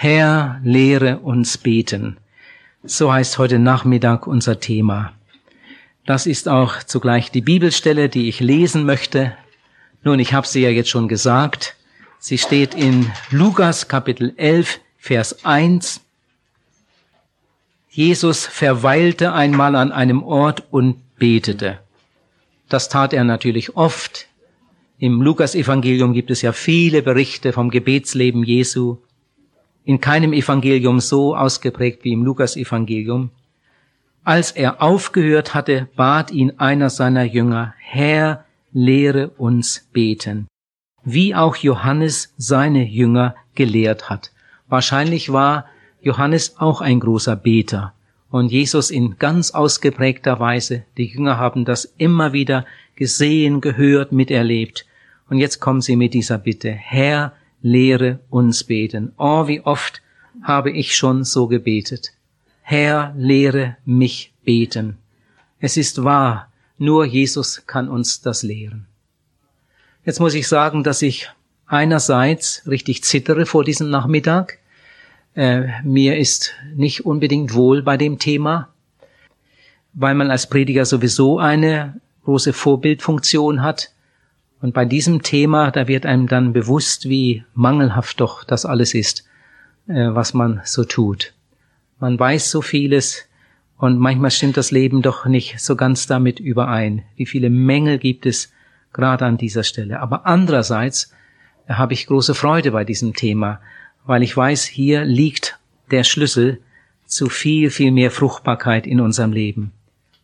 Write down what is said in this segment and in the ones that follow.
Herr, lehre uns beten. So heißt heute Nachmittag unser Thema. Das ist auch zugleich die Bibelstelle, die ich lesen möchte. Nun, ich habe sie ja jetzt schon gesagt. Sie steht in Lukas Kapitel 11, Vers 1. Jesus verweilte einmal an einem Ort und betete. Das tat er natürlich oft. Im Lukas-Evangelium gibt es ja viele Berichte vom Gebetsleben Jesu. In keinem Evangelium so ausgeprägt wie im Lukas-Evangelium. Als er aufgehört hatte, bat ihn einer seiner Jünger, Herr, lehre uns beten, wie auch Johannes seine Jünger gelehrt hat. Wahrscheinlich war Johannes auch ein großer Beter und Jesus in ganz ausgeprägter Weise. Die Jünger haben das immer wieder gesehen, gehört, miterlebt. Und jetzt kommen sie mit dieser Bitte, Herr, lehre uns beten. Oh, wie oft habe ich schon so gebetet. Herr, lehre mich beten. Es ist wahr, nur Jesus kann uns das lehren. Jetzt muss ich sagen, dass ich einerseits richtig zittere vor diesem Nachmittag. Äh, mir ist nicht unbedingt wohl bei dem Thema, weil man als Prediger sowieso eine große Vorbildfunktion hat. Und bei diesem Thema, da wird einem dann bewusst, wie mangelhaft doch das alles ist, äh, was man so tut. Man weiß so vieles und manchmal stimmt das Leben doch nicht so ganz damit überein. Wie viele Mängel gibt es gerade an dieser Stelle. Aber andererseits habe ich große Freude bei diesem Thema, weil ich weiß, hier liegt der Schlüssel zu viel, viel mehr Fruchtbarkeit in unserem Leben.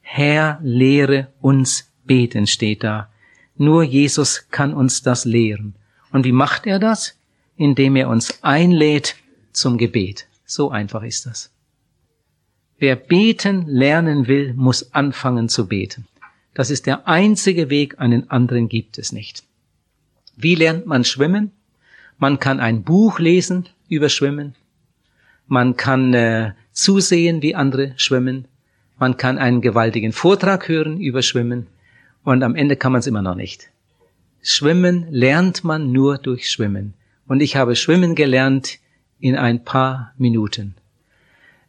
Herr, lehre uns beten, steht da. Nur Jesus kann uns das lehren. Und wie macht er das? Indem er uns einlädt zum Gebet. So einfach ist das. Wer beten lernen will, muss anfangen zu beten. Das ist der einzige Weg, einen anderen gibt es nicht. Wie lernt man schwimmen? Man kann ein Buch lesen über Schwimmen. Man kann äh, zusehen, wie andere schwimmen. Man kann einen gewaltigen Vortrag hören über Schwimmen und am Ende kann man es immer noch nicht. Schwimmen lernt man nur durch Schwimmen. Und ich habe Schwimmen gelernt in ein paar Minuten.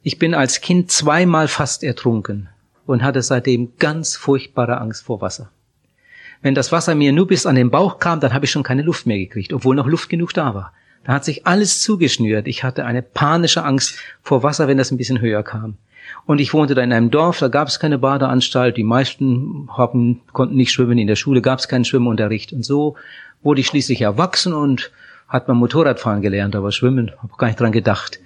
Ich bin als Kind zweimal fast ertrunken und hatte seitdem ganz furchtbare Angst vor Wasser. Wenn das Wasser mir nur bis an den Bauch kam, dann habe ich schon keine Luft mehr gekriegt, obwohl noch Luft genug da war. Da hat sich alles zugeschnürt. Ich hatte eine panische Angst vor Wasser, wenn das ein bisschen höher kam. Und ich wohnte da in einem Dorf, da gab es keine Badeanstalt. Die meisten haben, konnten nicht schwimmen. In der Schule gab es keinen Schwimmunterricht. Und so wurde ich schließlich erwachsen und hat man Motorradfahren gelernt, aber Schwimmen, habe gar nicht dran gedacht.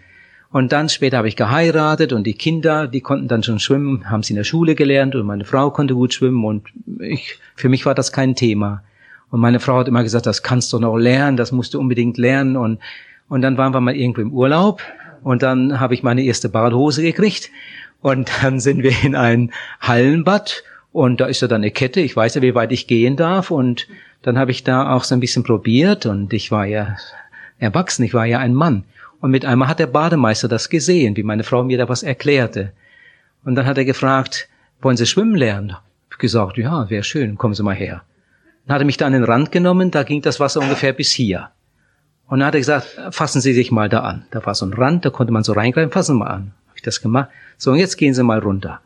Und dann später habe ich geheiratet und die Kinder, die konnten dann schon schwimmen, haben sie in der Schule gelernt und meine Frau konnte gut schwimmen und ich, für mich war das kein Thema. Und meine Frau hat immer gesagt, das kannst du noch lernen, das musst du unbedingt lernen und, und dann waren wir mal irgendwo im Urlaub und dann habe ich meine erste Badhose gekriegt und dann sind wir in ein Hallenbad und da ist ja dann eine Kette, ich weiß ja, wie weit ich gehen darf und dann habe ich da auch so ein bisschen probiert und ich war ja erwachsen, ich war ja ein Mann. Und mit einmal hat der Bademeister das gesehen, wie meine Frau mir da was erklärte. Und dann hat er gefragt, wollen Sie schwimmen lernen? Ich gesagt, ja, wäre schön, kommen Sie mal her. Dann hat er mich da an den Rand genommen, da ging das Wasser ungefähr bis hier. Und dann hat er gesagt, fassen Sie sich mal da an. Da war so ein Rand, da konnte man so reingreifen, fassen Sie mal an. Habe ich das gemacht. So, und jetzt gehen Sie mal runter.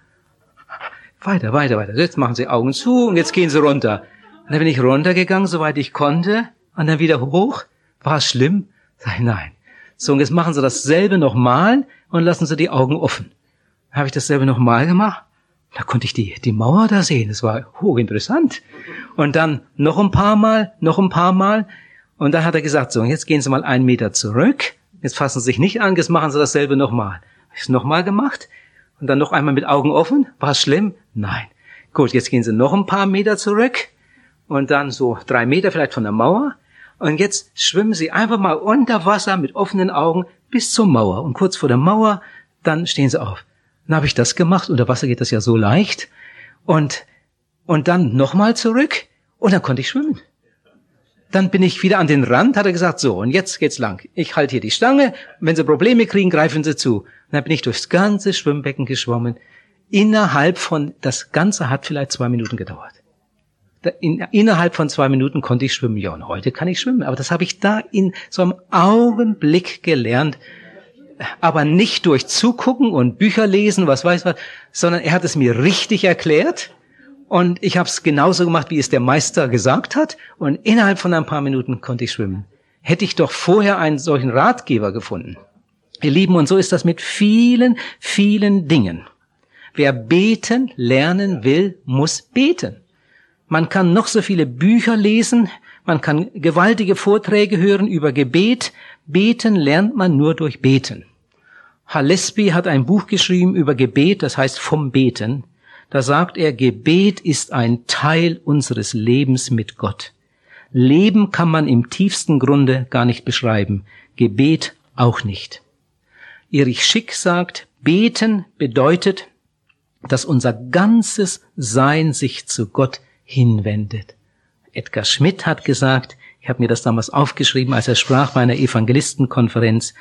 Weiter, weiter, weiter. Jetzt machen Sie Augen zu und jetzt gehen Sie runter. Und dann bin ich runtergegangen, soweit ich konnte, und dann wieder hoch. War es schlimm? Sag nein. So, und jetzt machen Sie dasselbe nochmal und lassen Sie die Augen offen. Dann habe ich dasselbe nochmal gemacht. Da konnte ich die, die Mauer da sehen. Das war hochinteressant. Und dann noch ein paar Mal, noch ein paar Mal. Und dann hat er gesagt, so, jetzt gehen Sie mal einen Meter zurück. Jetzt fassen Sie sich nicht an, jetzt machen Sie dasselbe nochmal. Habe ich es nochmal gemacht. Und dann noch einmal mit Augen offen. War es schlimm? Nein. Gut, jetzt gehen Sie noch ein paar Meter zurück. Und dann so drei Meter vielleicht von der Mauer. Und jetzt schwimmen sie einfach mal unter Wasser mit offenen Augen bis zur Mauer. Und kurz vor der Mauer, dann stehen sie auf. Dann habe ich das gemacht. Unter Wasser geht das ja so leicht. Und, und dann nochmal zurück. Und dann konnte ich schwimmen. Dann bin ich wieder an den Rand, hat er gesagt, so, und jetzt geht's lang. Ich halte hier die Stange. Wenn Sie Probleme kriegen, greifen Sie zu. Und dann bin ich durchs ganze Schwimmbecken geschwommen. Innerhalb von, das Ganze hat vielleicht zwei Minuten gedauert in, innerhalb von zwei Minuten konnte ich schwimmen. Ja, und heute kann ich schwimmen. Aber das habe ich da in so einem Augenblick gelernt. Aber nicht durch Zugucken und Bücher lesen, was weiß was, sondern er hat es mir richtig erklärt und ich habe es genauso gemacht, wie es der Meister gesagt hat und innerhalb von ein paar Minuten konnte ich schwimmen. Hätte ich doch vorher einen solchen Ratgeber gefunden. Ihr Lieben, und so ist das mit vielen, vielen Dingen. Wer beten lernen will, muss beten. Man kann noch so viele Bücher lesen, man kann gewaltige Vorträge hören über Gebet. Beten lernt man nur durch Beten. Halesby hat ein Buch geschrieben über Gebet, das heißt vom Beten. Da sagt er, Gebet ist ein Teil unseres Lebens mit Gott. Leben kann man im tiefsten Grunde gar nicht beschreiben, Gebet auch nicht. Erich Schick sagt, beten bedeutet, dass unser ganzes Sein sich zu Gott hinwendet. Edgar Schmidt hat gesagt, ich habe mir das damals aufgeschrieben, als er sprach bei einer Evangelistenkonferenz,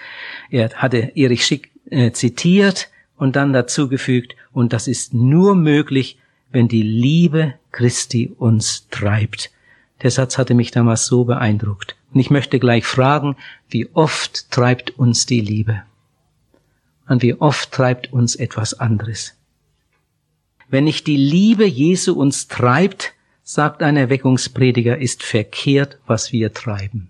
er hatte Erich Schick äh, zitiert und dann dazugefügt, und das ist nur möglich, wenn die Liebe Christi uns treibt. Der Satz hatte mich damals so beeindruckt. Und ich möchte gleich fragen, wie oft treibt uns die Liebe? Und wie oft treibt uns etwas anderes? Wenn nicht die Liebe Jesu uns treibt, sagt ein Erweckungsprediger, ist verkehrt, was wir treiben.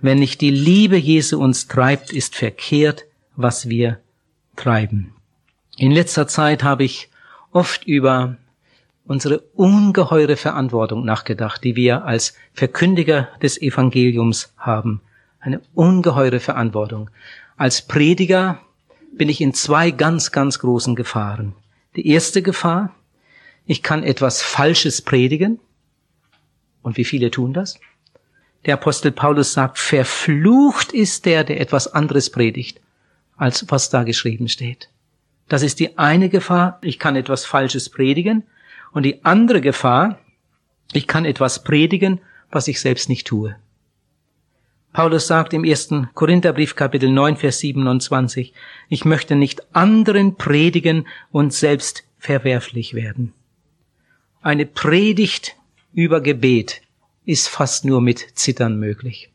Wenn nicht die Liebe Jesu uns treibt, ist verkehrt, was wir treiben. In letzter Zeit habe ich oft über unsere ungeheure Verantwortung nachgedacht, die wir als Verkündiger des Evangeliums haben. Eine ungeheure Verantwortung. Als Prediger bin ich in zwei ganz, ganz großen Gefahren. Die erste Gefahr, ich kann etwas Falsches predigen. Und wie viele tun das? Der Apostel Paulus sagt, verflucht ist der, der etwas anderes predigt, als was da geschrieben steht. Das ist die eine Gefahr, ich kann etwas Falsches predigen. Und die andere Gefahr, ich kann etwas predigen, was ich selbst nicht tue. Paulus sagt im ersten Korintherbrief Kapitel 9, Vers 27, ich möchte nicht anderen predigen und selbst verwerflich werden. Eine Predigt über Gebet ist fast nur mit Zittern möglich.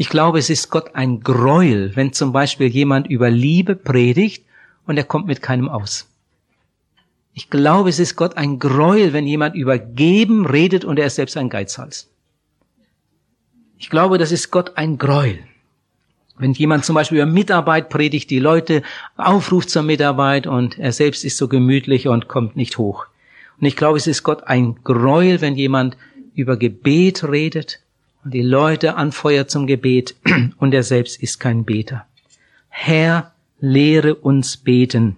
Ich glaube, es ist Gott ein Gräuel, wenn zum Beispiel jemand über Liebe predigt und er kommt mit keinem aus. Ich glaube, es ist Gott ein Gräuel, wenn jemand über Geben redet und er ist selbst ein Geizhals. Ich glaube, das ist Gott ein Gräuel. Wenn jemand zum Beispiel über Mitarbeit predigt, die Leute aufruft zur Mitarbeit und er selbst ist so gemütlich und kommt nicht hoch. Und ich glaube, es ist Gott ein Gräuel, wenn jemand über Gebet redet und die Leute anfeuert zum Gebet und er selbst ist kein Beter. Herr, lehre uns beten.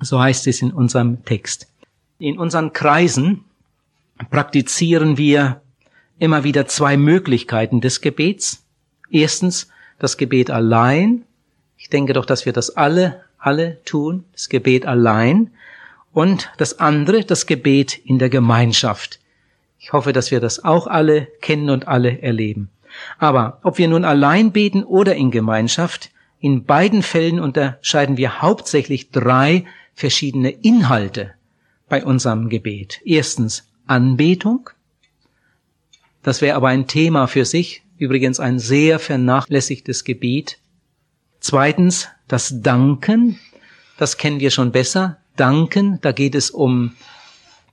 So heißt es in unserem Text. In unseren Kreisen praktizieren wir immer wieder zwei Möglichkeiten des Gebets. Erstens das Gebet allein. Ich denke doch, dass wir das alle, alle tun. Das Gebet allein. Und das andere, das Gebet in der Gemeinschaft. Ich hoffe, dass wir das auch alle kennen und alle erleben. Aber ob wir nun allein beten oder in Gemeinschaft, in beiden Fällen unterscheiden wir hauptsächlich drei verschiedene Inhalte bei unserem Gebet. Erstens Anbetung. Das wäre aber ein Thema für sich, übrigens ein sehr vernachlässigtes Gebiet. Zweitens das Danken. Das kennen wir schon besser. Danken, da geht es um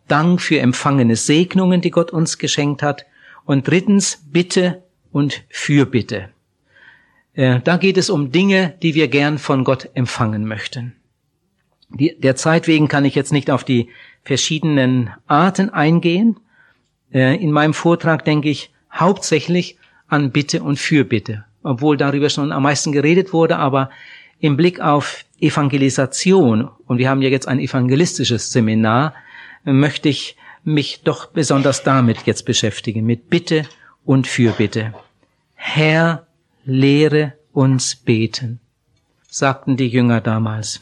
Dank für empfangene Segnungen, die Gott uns geschenkt hat. Und drittens Bitte und Fürbitte. Äh, da geht es um Dinge, die wir gern von Gott empfangen möchten. Der Zeit wegen kann ich jetzt nicht auf die verschiedenen Arten eingehen. Äh, in meinem Vortrag denke ich hauptsächlich an Bitte und Fürbitte, obwohl darüber schon am meisten geredet wurde, aber im Blick auf Evangelisation, und wir haben ja jetzt ein evangelistisches Seminar, möchte ich mich doch besonders damit jetzt beschäftigen, mit Bitte und Fürbitte. Herr, lehre uns beten, sagten die Jünger damals.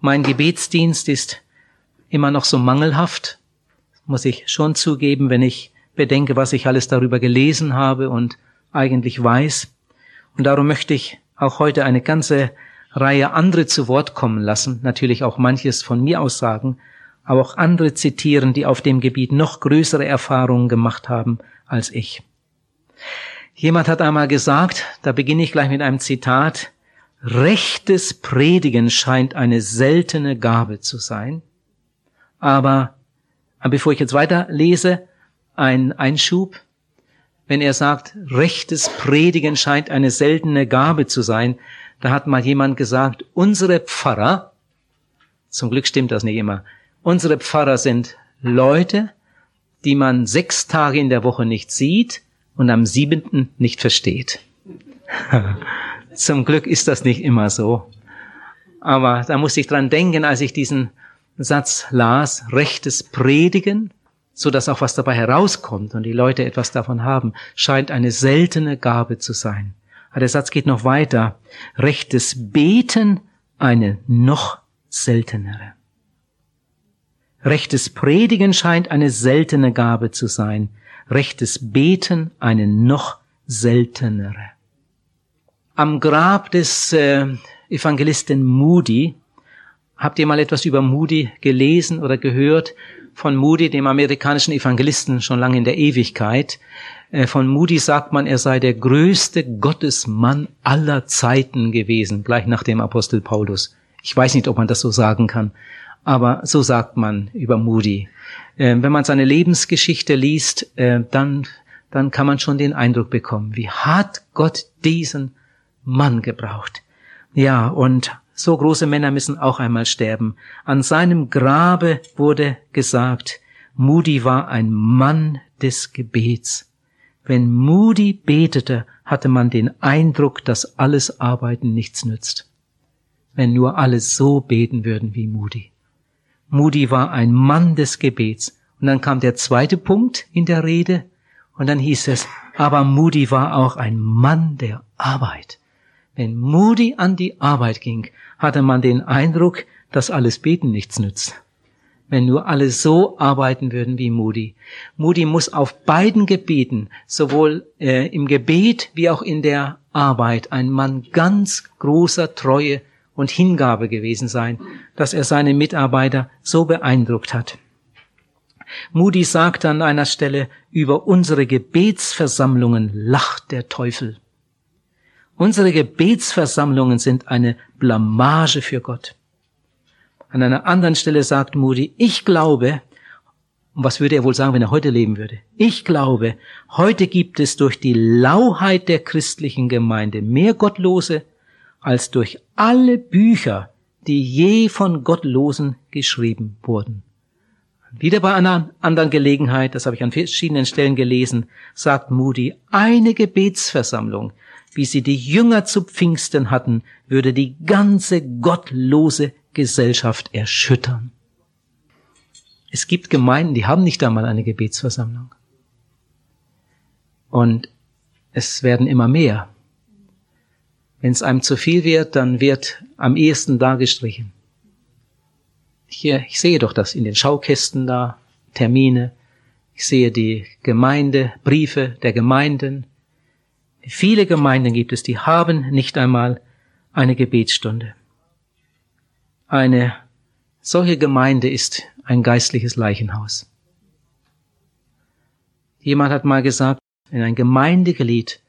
Mein Gebetsdienst ist immer noch so mangelhaft, muss ich schon zugeben, wenn ich bedenke, was ich alles darüber gelesen habe und eigentlich weiß. Und darum möchte ich auch heute eine ganze Reihe andere zu Wort kommen lassen, natürlich auch manches von mir aus sagen, aber auch andere zitieren, die auf dem Gebiet noch größere Erfahrungen gemacht haben als ich. Jemand hat einmal gesagt, da beginne ich gleich mit einem Zitat, Rechtes Predigen scheint eine seltene Gabe zu sein. Aber, bevor ich jetzt weiter lese, ein Einschub. Wenn er sagt, rechtes Predigen scheint eine seltene Gabe zu sein, da hat mal jemand gesagt, unsere Pfarrer, zum Glück stimmt das nicht immer, unsere Pfarrer sind Leute, die man sechs Tage in der Woche nicht sieht und am siebenten nicht versteht. Zum Glück ist das nicht immer so. Aber da muss ich dran denken, als ich diesen Satz las, rechtes Predigen, so dass auch was dabei herauskommt und die Leute etwas davon haben, scheint eine seltene Gabe zu sein. Aber der Satz geht noch weiter. Rechtes Beten eine noch seltenere. Rechtes Predigen scheint eine seltene Gabe zu sein, rechtes Beten eine noch seltenere. Am Grab des äh, Evangelisten Moody, habt ihr mal etwas über Moody gelesen oder gehört? Von Moody, dem amerikanischen Evangelisten, schon lange in der Ewigkeit. Äh, von Moody sagt man, er sei der größte Gottesmann aller Zeiten gewesen, gleich nach dem Apostel Paulus. Ich weiß nicht, ob man das so sagen kann, aber so sagt man über Moody. Äh, wenn man seine Lebensgeschichte liest, äh, dann, dann kann man schon den Eindruck bekommen, wie hat Gott diesen Mann gebraucht. Ja, und so große Männer müssen auch einmal sterben. An seinem Grabe wurde gesagt, Moody war ein Mann des Gebets. Wenn Moody betete, hatte man den Eindruck, dass alles Arbeiten nichts nützt. Wenn nur alle so beten würden wie Moody. Moody war ein Mann des Gebets. Und dann kam der zweite Punkt in der Rede und dann hieß es, aber Moody war auch ein Mann der Arbeit. Wenn Moody an die Arbeit ging, hatte man den Eindruck, dass alles Beten nichts nützt. Wenn nur alle so arbeiten würden wie Moody. Moody muss auf beiden Gebieten, sowohl äh, im Gebet wie auch in der Arbeit, ein Mann ganz großer Treue und Hingabe gewesen sein, dass er seine Mitarbeiter so beeindruckt hat. Moody sagt an einer Stelle, über unsere Gebetsversammlungen lacht der Teufel. Unsere Gebetsversammlungen sind eine Blamage für Gott. An einer anderen Stelle sagt Moody, ich glaube, und was würde er wohl sagen, wenn er heute leben würde? Ich glaube, heute gibt es durch die Lauheit der christlichen Gemeinde mehr Gottlose als durch alle Bücher, die je von Gottlosen geschrieben wurden. Wieder bei einer anderen Gelegenheit, das habe ich an verschiedenen Stellen gelesen, sagt Moody, eine Gebetsversammlung, wie sie die Jünger zu Pfingsten hatten, würde die ganze gottlose Gesellschaft erschüttern. Es gibt Gemeinden, die haben nicht einmal eine Gebetsversammlung. Und es werden immer mehr. Wenn es einem zu viel wird, dann wird am ehesten da gestrichen. Hier, ich sehe doch das in den Schaukästen da, Termine. Ich sehe die Gemeinde, Briefe der Gemeinden. Viele Gemeinden gibt es, die haben nicht einmal eine Gebetsstunde. Eine solche Gemeinde ist ein geistliches Leichenhaus. Jemand hat mal gesagt, wenn ein Gemeindeglied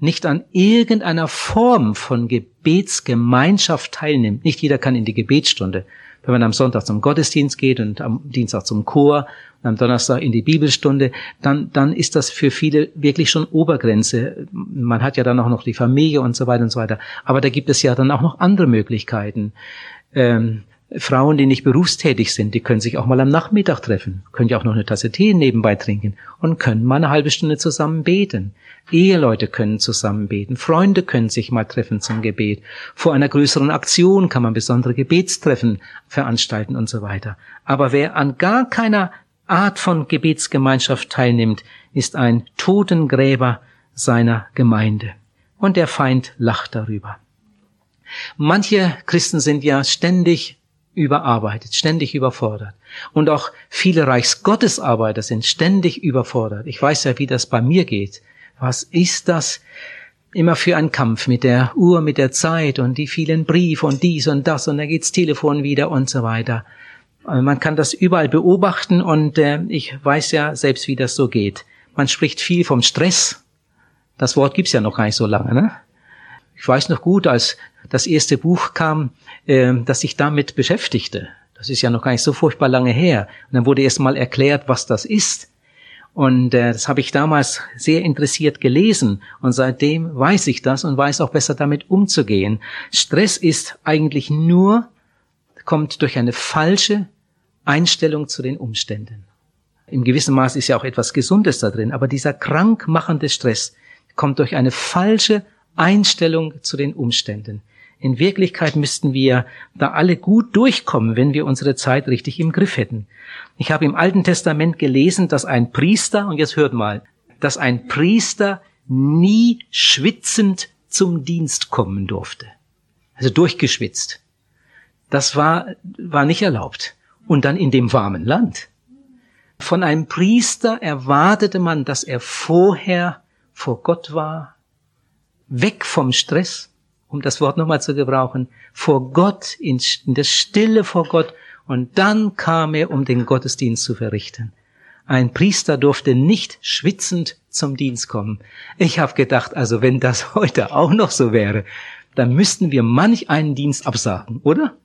nicht an irgendeiner Form von Gebetsgemeinschaft teilnimmt, nicht jeder kann in die Gebetsstunde, wenn man am Sonntag zum Gottesdienst geht und am Dienstag zum Chor und am Donnerstag in die Bibelstunde, dann, dann ist das für viele wirklich schon Obergrenze. Man hat ja dann auch noch die Familie und so weiter und so weiter. Aber da gibt es ja dann auch noch andere Möglichkeiten. Ähm, Frauen, die nicht berufstätig sind, die können sich auch mal am Nachmittag treffen, können ja auch noch eine Tasse Tee nebenbei trinken und können mal eine halbe Stunde zusammen beten. Eheleute können zusammen beten, Freunde können sich mal treffen zum Gebet. Vor einer größeren Aktion kann man besondere Gebetstreffen veranstalten und so weiter. Aber wer an gar keiner Art von Gebetsgemeinschaft teilnimmt, ist ein Totengräber seiner Gemeinde. Und der Feind lacht darüber. Manche Christen sind ja ständig überarbeitet, ständig überfordert. Und auch viele Reichsgottesarbeiter sind ständig überfordert. Ich weiß ja, wie das bei mir geht. Was ist das immer für ein Kampf mit der Uhr, mit der Zeit und die vielen Briefe und dies und das und dann geht's Telefon wieder und so weiter. Man kann das überall beobachten und äh, ich weiß ja selbst, wie das so geht. Man spricht viel vom Stress. Das Wort gibt's ja noch gar nicht so lange. Ne? ich weiß noch gut, als das erste Buch kam, dass sich damit beschäftigte. Das ist ja noch gar nicht so furchtbar lange her. Und dann wurde erst mal erklärt, was das ist. Und äh, das habe ich damals sehr interessiert gelesen und seitdem weiß ich das und weiß auch besser damit umzugehen. Stress ist eigentlich nur, kommt durch eine falsche Einstellung zu den Umständen. Im gewissen Maß ist ja auch etwas Gesundes da drin, aber dieser krankmachende Stress kommt durch eine falsche Einstellung zu den Umständen. In Wirklichkeit müssten wir da alle gut durchkommen, wenn wir unsere Zeit richtig im Griff hätten. Ich habe im Alten Testament gelesen, dass ein Priester, und jetzt hört mal, dass ein Priester nie schwitzend zum Dienst kommen durfte. Also durchgeschwitzt. Das war, war nicht erlaubt. Und dann in dem warmen Land. Von einem Priester erwartete man, dass er vorher vor Gott war, weg vom Stress, um das Wort nochmal zu gebrauchen, vor Gott, in, der Stille vor Gott, und dann kam er, um den Gottesdienst zu verrichten. Ein Priester durfte nicht schwitzend zum Dienst kommen. Ich habe gedacht, also wenn das heute auch noch so wäre, dann müssten wir manch einen Dienst absagen, oder?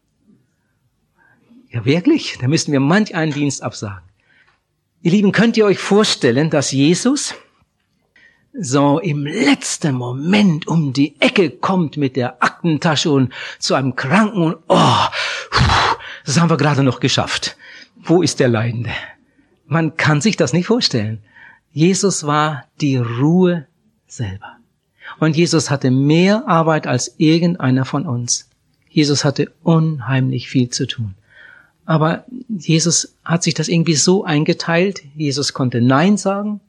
Ja, wirklich, da müssten wir manch einen Dienst absagen. Ihr Lieben, könnt ihr euch vorstellen, dass Jesus so im letzten Moment um die Ecke kommt mit der Aktentasche und zu einem Kranken und oh, das haben wir gerade noch geschafft. Wo ist der Leidende? Man kann sich das nicht vorstellen. Jesus war die Ruhe selber. Und Jesus hatte mehr Arbeit als irgendeiner von uns. Jesus hatte unheimlich viel zu tun. Aber Jesus hat sich das irgendwie so eingeteilt. Jesus konnte Nein sagen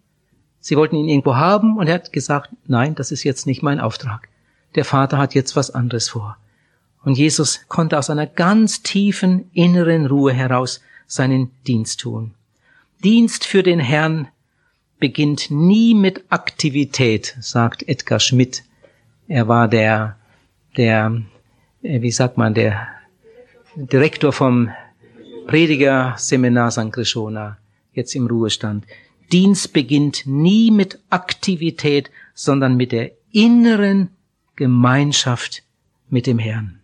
Sie wollten ihn irgendwo haben und er hat gesagt, nein, das ist jetzt nicht mein Auftrag. Der Vater hat jetzt was anderes vor. Und Jesus konnte aus einer ganz tiefen inneren Ruhe heraus seinen Dienst tun. Dienst für den Herrn beginnt nie mit Aktivität, sagt Edgar Schmidt. Er war der, der, äh, wie sagt man, der Direktor vom Predigerseminar St. Krishona, jetzt im Ruhestand. Dienst beginnt nie mit Aktivität, sondern mit der inneren Gemeinschaft mit dem Herrn.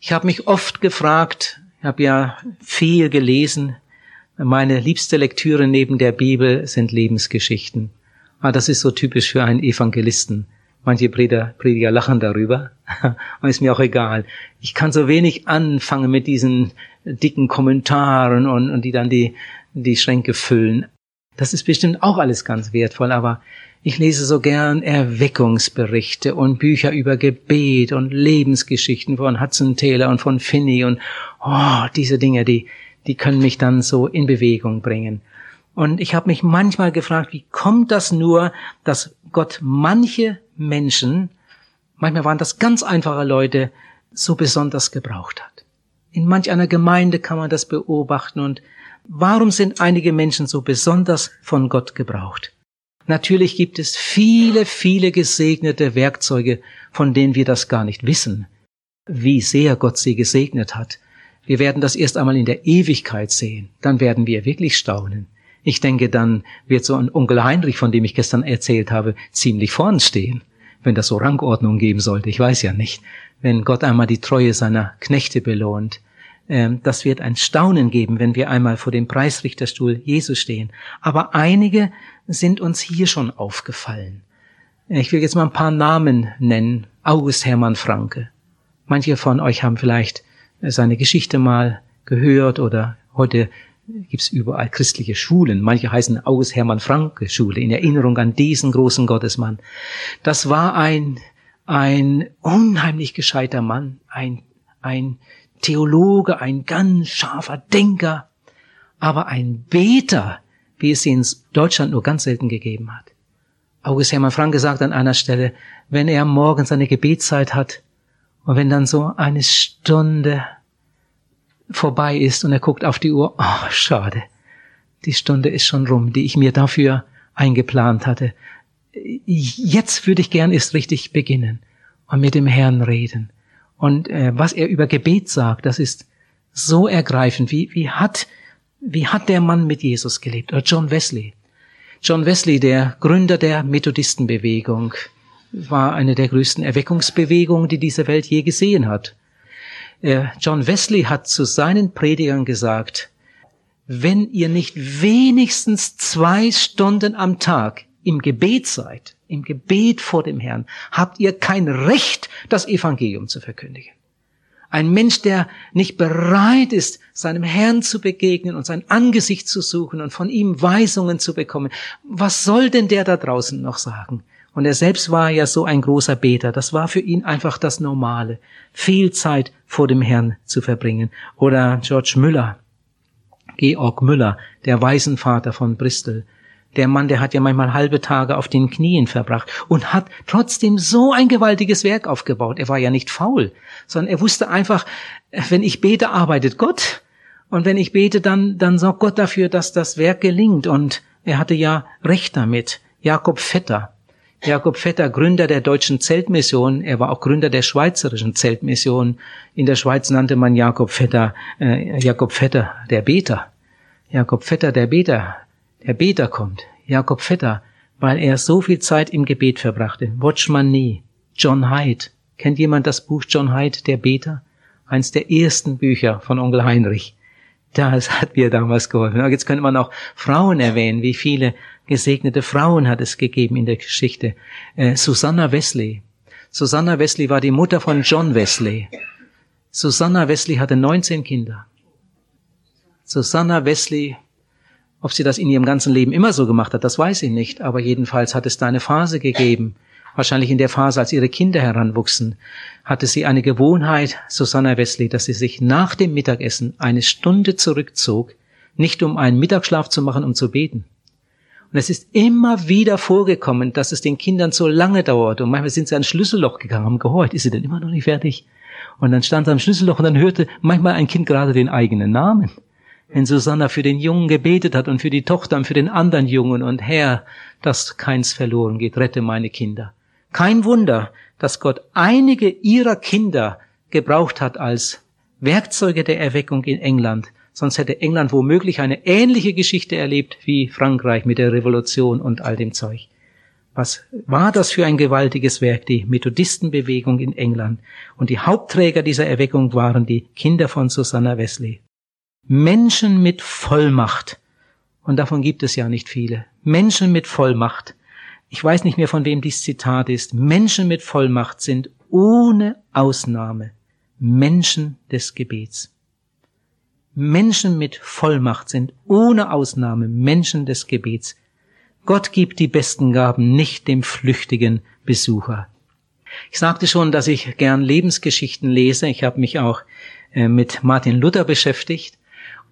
Ich habe mich oft gefragt, ich habe ja viel gelesen, meine liebste Lektüre neben der Bibel sind Lebensgeschichten. Ah, das ist so typisch für einen Evangelisten. Manche Prediger, Prediger lachen darüber, aber ist mir auch egal. Ich kann so wenig anfangen mit diesen dicken Kommentaren und, und die dann die, die Schränke füllen. Das ist bestimmt auch alles ganz wertvoll, aber ich lese so gern Erweckungsberichte und Bücher über Gebet und Lebensgeschichten von Hudson Taylor und von Finney und oh, diese Dinge, die, die können mich dann so in Bewegung bringen. Und ich habe mich manchmal gefragt, wie kommt das nur, dass Gott manche Menschen, manchmal waren das ganz einfache Leute, so besonders gebraucht hat. In manch einer Gemeinde kann man das beobachten und Warum sind einige Menschen so besonders von Gott gebraucht? Natürlich gibt es viele, viele gesegnete Werkzeuge, von denen wir das gar nicht wissen, wie sehr Gott sie gesegnet hat. Wir werden das erst einmal in der Ewigkeit sehen, dann werden wir wirklich staunen. Ich denke, dann wird so ein Onkel Heinrich, von dem ich gestern erzählt habe, ziemlich vorn stehen, wenn das so Rangordnung geben sollte. Ich weiß ja nicht. Wenn Gott einmal die Treue seiner Knechte belohnt, das wird ein Staunen geben, wenn wir einmal vor dem Preisrichterstuhl Jesus stehen. Aber einige sind uns hier schon aufgefallen. Ich will jetzt mal ein paar Namen nennen. August Hermann Franke. Manche von euch haben vielleicht seine Geschichte mal gehört oder heute gibt's überall christliche Schulen. Manche heißen August Hermann Franke Schule in Erinnerung an diesen großen Gottesmann. Das war ein, ein unheimlich gescheiter Mann, ein, ein Theologe, ein ganz scharfer Denker, aber ein Beter, wie es sie in Deutschland nur ganz selten gegeben hat. August Hermann Franke sagt an einer Stelle, wenn er morgens seine Gebetszeit hat und wenn dann so eine Stunde vorbei ist und er guckt auf die Uhr, oh, schade, die Stunde ist schon rum, die ich mir dafür eingeplant hatte. Jetzt würde ich gern erst richtig beginnen und mit dem Herrn reden. Und äh, was er über Gebet sagt, das ist so ergreifend. Wie, wie, hat, wie hat der Mann mit Jesus gelebt? Oder John Wesley. John Wesley, der Gründer der Methodistenbewegung, war eine der größten Erweckungsbewegungen, die diese Welt je gesehen hat. Äh, John Wesley hat zu seinen Predigern gesagt, wenn ihr nicht wenigstens zwei Stunden am Tag im Gebet seid, im Gebet vor dem Herrn, habt ihr kein Recht, das Evangelium zu verkündigen. Ein Mensch, der nicht bereit ist, seinem Herrn zu begegnen und sein Angesicht zu suchen und von ihm Weisungen zu bekommen. Was soll denn der da draußen noch sagen? Und er selbst war ja so ein großer Beter. Das war für ihn einfach das Normale. Viel Zeit vor dem Herrn zu verbringen. Oder George Müller, Georg Müller, der Waisenvater von Bristol. Der Mann, der hat ja manchmal halbe Tage auf den Knien verbracht und hat trotzdem so ein gewaltiges Werk aufgebaut. Er war ja nicht faul, sondern er wusste einfach, wenn ich bete, arbeitet Gott. Und wenn ich bete, dann, dann sorgt Gott dafür, dass das Werk gelingt. Und er hatte ja recht damit. Jakob Vetter. Jakob Vetter, Gründer der deutschen Zeltmission. Er war auch Gründer der schweizerischen Zeltmission. In der Schweiz nannte man Jakob Vetter, äh, Jakob Vetter, der Beter. Jakob Vetter, der Beter der Beter kommt, Jakob Vetter, weil er so viel Zeit im Gebet verbrachte. Watchman Nee, John Hyde. Kennt jemand das Buch John Hyde, der Beter? Eins der ersten Bücher von Onkel Heinrich. Das hat mir damals geholfen. Jetzt könnte man auch Frauen erwähnen. Wie viele gesegnete Frauen hat es gegeben in der Geschichte? Äh, Susanna Wesley. Susanna Wesley war die Mutter von John Wesley. Susanna Wesley hatte 19 Kinder. Susanna Wesley ob sie das in ihrem ganzen Leben immer so gemacht hat, das weiß ich nicht, aber jedenfalls hat es da eine Phase gegeben. Wahrscheinlich in der Phase, als ihre Kinder heranwuchsen, hatte sie eine Gewohnheit, Susanna Wesley, dass sie sich nach dem Mittagessen eine Stunde zurückzog, nicht um einen Mittagsschlaf zu machen, um zu beten. Und es ist immer wieder vorgekommen, dass es den Kindern so lange dauert. Und manchmal sind sie ans Schlüsselloch gegangen, haben gehorcht. Ist sie denn immer noch nicht fertig? Und dann stand sie am Schlüsselloch und dann hörte manchmal ein Kind gerade den eigenen Namen wenn Susanna für den Jungen gebetet hat und für die Tochter und für den anderen Jungen und Herr, dass keins verloren geht, rette meine Kinder. Kein Wunder, dass Gott einige ihrer Kinder gebraucht hat als Werkzeuge der Erweckung in England. Sonst hätte England womöglich eine ähnliche Geschichte erlebt wie Frankreich mit der Revolution und all dem Zeug. Was war das für ein gewaltiges Werk, die Methodistenbewegung in England? Und die Hauptträger dieser Erweckung waren die Kinder von Susanna Wesley. Menschen mit Vollmacht. Und davon gibt es ja nicht viele. Menschen mit Vollmacht. Ich weiß nicht mehr, von wem dies Zitat ist. Menschen mit Vollmacht sind ohne Ausnahme Menschen des Gebets. Menschen mit Vollmacht sind ohne Ausnahme Menschen des Gebets. Gott gibt die besten Gaben nicht dem flüchtigen Besucher. Ich sagte schon, dass ich gern Lebensgeschichten lese. Ich habe mich auch äh, mit Martin Luther beschäftigt.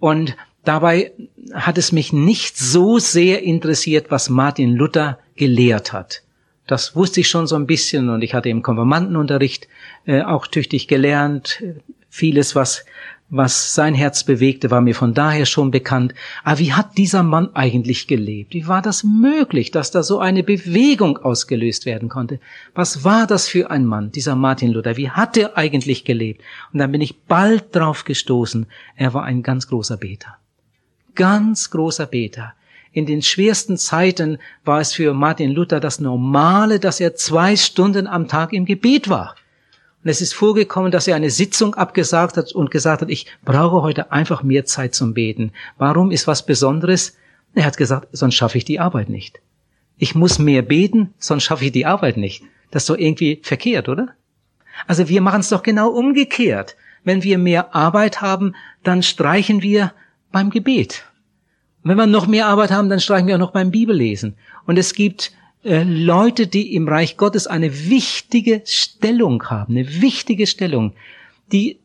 Und dabei hat es mich nicht so sehr interessiert, was Martin Luther gelehrt hat. Das wusste ich schon so ein bisschen und ich hatte im Konfirmandenunterricht äh, auch tüchtig gelernt. Vieles, was was sein Herz bewegte, war mir von daher schon bekannt. Aber wie hat dieser Mann eigentlich gelebt? Wie war das möglich, dass da so eine Bewegung ausgelöst werden konnte? Was war das für ein Mann, dieser Martin Luther? Wie hat er eigentlich gelebt? Und dann bin ich bald drauf gestoßen. Er war ein ganz großer Beter. Ganz großer Beter. In den schwersten Zeiten war es für Martin Luther das Normale, dass er zwei Stunden am Tag im Gebet war. Und es ist vorgekommen, dass er eine Sitzung abgesagt hat und gesagt hat, ich brauche heute einfach mehr Zeit zum Beten. Warum ist was Besonderes? Er hat gesagt, sonst schaffe ich die Arbeit nicht. Ich muss mehr beten, sonst schaffe ich die Arbeit nicht. Das ist doch irgendwie verkehrt, oder? Also wir machen es doch genau umgekehrt. Wenn wir mehr Arbeit haben, dann streichen wir beim Gebet. Und wenn wir noch mehr Arbeit haben, dann streichen wir auch noch beim Bibellesen. Und es gibt äh, Leute, die im Reich Gottes eine wichtige Stellung haben, eine wichtige Stellung, die,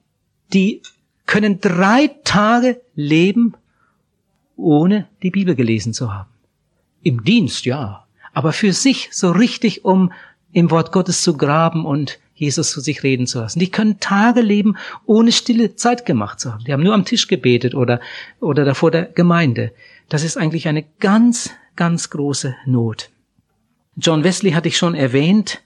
die können drei Tage leben, ohne die Bibel gelesen zu haben. Im Dienst, ja, aber für sich so richtig, um im Wort Gottes zu graben und Jesus zu sich reden zu lassen. Die können Tage leben, ohne stille Zeit gemacht zu haben. Die haben nur am Tisch gebetet oder, oder davor der Gemeinde. Das ist eigentlich eine ganz, ganz große Not. John Wesley hatte ich schon erwähnt.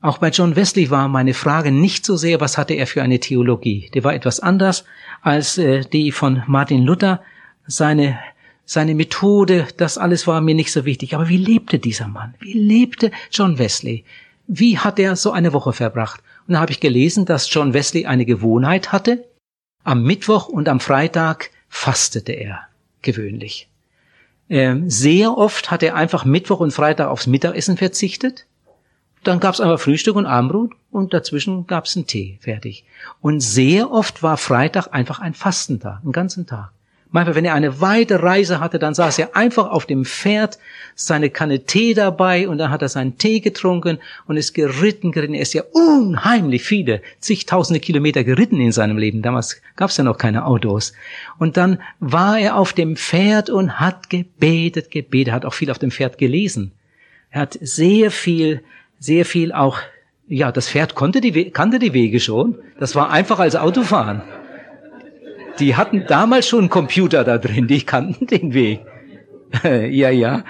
Auch bei John Wesley war meine Frage nicht so sehr, was hatte er für eine Theologie. Die war etwas anders als äh, die von Martin Luther. Seine, seine Methode, das alles war mir nicht so wichtig. Aber wie lebte dieser Mann? Wie lebte John Wesley? wie hat er so eine Woche verbracht? Und da habe ich gelesen, dass John Wesley eine Gewohnheit hatte. Am Mittwoch und am Freitag fastete er gewöhnlich. Ähm, sehr oft hat er einfach Mittwoch und Freitag aufs Mittagessen verzichtet. Dann gab es einfach Frühstück und Abendbrot und dazwischen gab es einen Tee, fertig. Und sehr oft war Freitag einfach ein Fastentag, einen ganzen Tag. Manchmal, wenn er eine weite Reise hatte, dann saß er einfach auf dem Pferd, seine Kanne Tee dabei und dann hat er seinen Tee getrunken und ist geritten, geritten. Er ist ja unheimlich viele, zigtausende Kilometer geritten in seinem Leben. Damals gab es ja noch keine Autos. Und dann war er auf dem Pferd und hat gebetet, gebetet, hat auch viel auf dem Pferd gelesen. Er hat sehr viel, sehr viel auch, ja, das Pferd konnte die, kannte die Wege schon. Das war einfach als Autofahren. Die hatten damals schon einen Computer da drin, die kannten den Weg. ja, ja.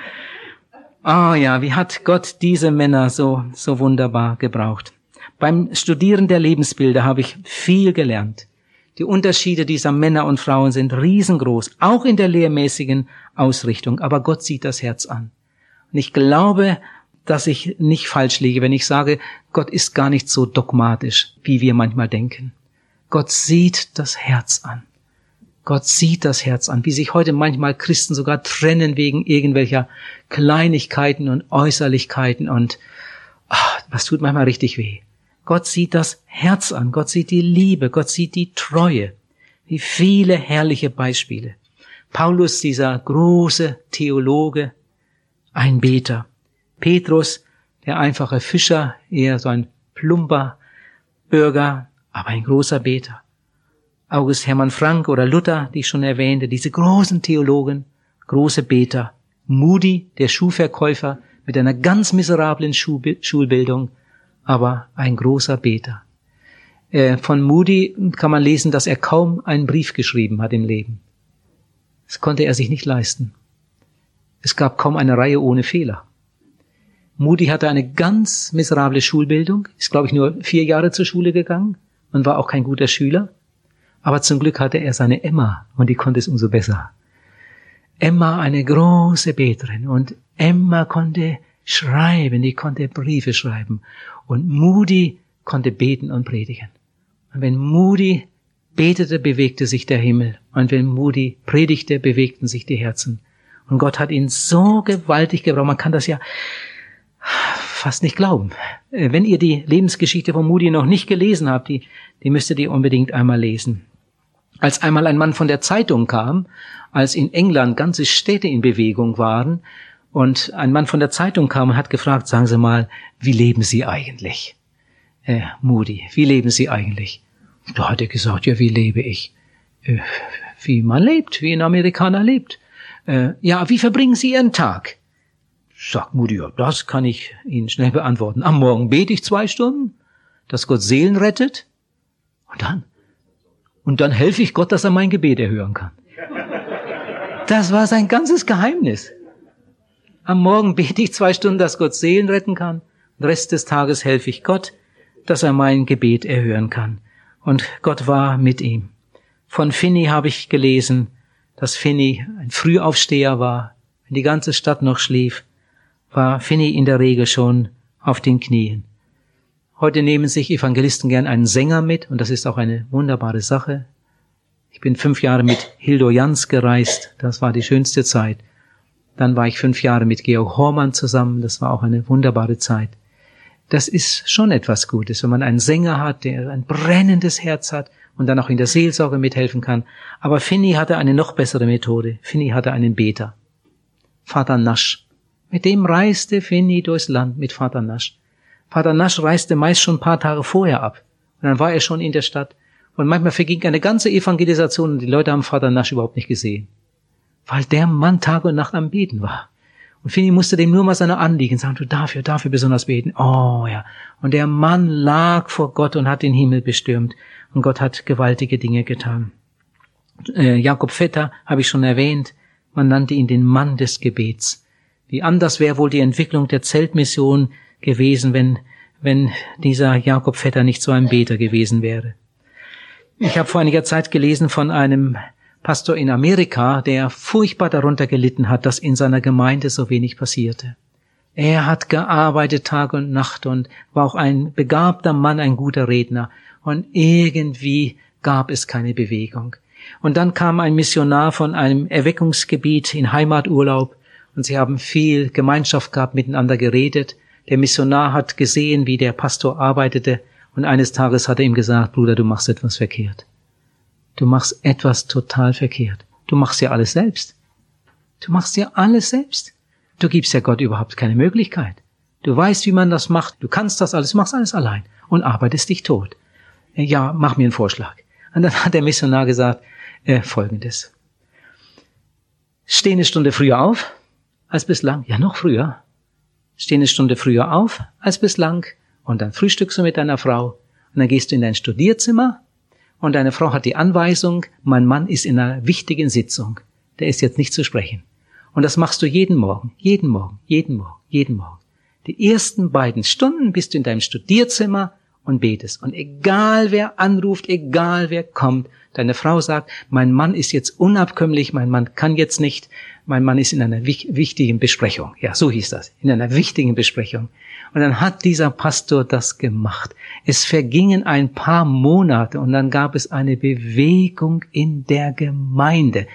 Oh, ja, wie hat Gott diese Männer so, so wunderbar gebraucht. Beim Studieren der Lebensbilder habe ich viel gelernt. Die Unterschiede dieser Männer und Frauen sind riesengroß, auch in der lehrmäßigen Ausrichtung, aber Gott sieht das Herz an. Und ich glaube, dass ich nicht falsch liege, wenn ich sage, Gott ist gar nicht so dogmatisch, wie wir manchmal denken. Gott sieht das Herz an. Gott sieht das Herz an, wie sich heute manchmal Christen sogar trennen wegen irgendwelcher Kleinigkeiten und Äußerlichkeiten und ach, was tut manchmal richtig weh. Gott sieht das Herz an, Gott sieht die Liebe, Gott sieht die Treue. Wie viele herrliche Beispiele. Paulus, dieser große Theologe, ein Beter. Petrus, der einfache Fischer, eher so ein plumper Bürger, aber ein großer Beter. August Hermann Frank oder Luther, die ich schon erwähnte, diese großen Theologen, große Beter. Moody, der Schuhverkäufer mit einer ganz miserablen Schulbildung, aber ein großer Beter. Äh, von Moody kann man lesen, dass er kaum einen Brief geschrieben hat im Leben. Das konnte er sich nicht leisten. Es gab kaum eine Reihe ohne Fehler. Moody hatte eine ganz miserable Schulbildung, ist, glaube ich, nur vier Jahre zur Schule gegangen und war auch kein guter Schüler. Aber zum Glück hatte er seine Emma und die konnte es umso besser. Emma, eine große Beterin und Emma konnte schreiben, die konnte Briefe schreiben und Moody konnte beten und predigen. Und wenn Moody betete, bewegte sich der Himmel und wenn Moody predigte, bewegten sich die Herzen. Und Gott hat ihn so gewaltig gebraucht. Man kann das ja fast nicht glauben. Äh, wenn ihr die Lebensgeschichte von Moody noch nicht gelesen habt, die, die müsstet ihr unbedingt einmal lesen. Als einmal ein Mann von der Zeitung kam, als in England ganze Städte in Bewegung waren, und ein Mann von der Zeitung kam und hat gefragt, sagen Sie mal, wie leben Sie eigentlich? Äh, Moody, wie leben Sie eigentlich? Da hat er gesagt, ja, wie lebe ich? Äh, wie man lebt, wie ein Amerikaner lebt. Äh, ja, wie verbringen Sie Ihren Tag? Sagt Moody, ja, das kann ich Ihnen schnell beantworten. Am Morgen bete ich zwei Stunden, dass Gott Seelen rettet. Und dann? Und dann helfe ich Gott, dass er mein Gebet erhören kann. Das war sein ganzes Geheimnis. Am Morgen bete ich zwei Stunden, dass Gott Seelen retten kann. Den Rest des Tages helfe ich Gott, dass er mein Gebet erhören kann. Und Gott war mit ihm. Von Finney habe ich gelesen, dass Finney ein Frühaufsteher war. Wenn die ganze Stadt noch schlief, war Finney in der Regel schon auf den Knien. Heute nehmen sich Evangelisten gern einen Sänger mit und das ist auch eine wunderbare Sache. Ich bin fünf Jahre mit Hildo Jans gereist, das war die schönste Zeit. Dann war ich fünf Jahre mit Georg Hormann zusammen, das war auch eine wunderbare Zeit. Das ist schon etwas Gutes, wenn man einen Sänger hat, der ein brennendes Herz hat und dann auch in der Seelsorge mithelfen kann. Aber Finny hatte eine noch bessere Methode. Finny hatte einen Beter. Vater Nasch. Mit dem reiste Finny durchs Land mit Vater Nasch. Vater Nasch reiste meist schon ein paar Tage vorher ab. Und dann war er schon in der Stadt. Und manchmal verging eine ganze Evangelisation und die Leute haben Vater Nasch überhaupt nicht gesehen. Weil der Mann Tag und Nacht am Beten war. Und Fini musste dem nur mal seine Anliegen sagen, du dafür, dafür besonders beten. Oh ja. Und der Mann lag vor Gott und hat den Himmel bestürmt. Und Gott hat gewaltige Dinge getan. Äh, Jakob Vetter habe ich schon erwähnt. Man nannte ihn den Mann des Gebets. Wie anders wäre wohl die Entwicklung der Zeltmission gewesen, wenn, wenn dieser Jakob Vetter nicht so ein Beter gewesen wäre. Ich habe vor einiger Zeit gelesen von einem Pastor in Amerika, der furchtbar darunter gelitten hat, dass in seiner Gemeinde so wenig passierte. Er hat gearbeitet Tag und Nacht und war auch ein begabter Mann, ein guter Redner. Und irgendwie gab es keine Bewegung. Und dann kam ein Missionar von einem Erweckungsgebiet in Heimaturlaub und sie haben viel Gemeinschaft gehabt, miteinander geredet. Der Missionar hat gesehen, wie der Pastor arbeitete und eines Tages hat er ihm gesagt, Bruder, du machst etwas verkehrt. Du machst etwas total verkehrt. Du machst ja alles selbst. Du machst ja alles selbst. Du gibst ja Gott überhaupt keine Möglichkeit. Du weißt, wie man das macht. Du kannst das alles, machst alles allein und arbeitest dich tot. Ja, mach mir einen Vorschlag. Und dann hat der Missionar gesagt, äh, folgendes. Steh eine Stunde früher auf als bislang. Ja, noch früher. Steh eine Stunde früher auf als bislang und dann frühstückst du mit deiner Frau und dann gehst du in dein Studierzimmer und deine Frau hat die Anweisung, mein Mann ist in einer wichtigen Sitzung. Der ist jetzt nicht zu sprechen. Und das machst du jeden Morgen, jeden Morgen, jeden Morgen, jeden Morgen. Die ersten beiden Stunden bist du in deinem Studierzimmer und betest. Und egal wer anruft, egal wer kommt, deine Frau sagt, mein Mann ist jetzt unabkömmlich, mein Mann kann jetzt nicht, mein Mann ist in einer wichtigen Besprechung. Ja, so hieß das, in einer wichtigen Besprechung. Und dann hat dieser Pastor das gemacht. Es vergingen ein paar Monate und dann gab es eine Bewegung in der Gemeinde.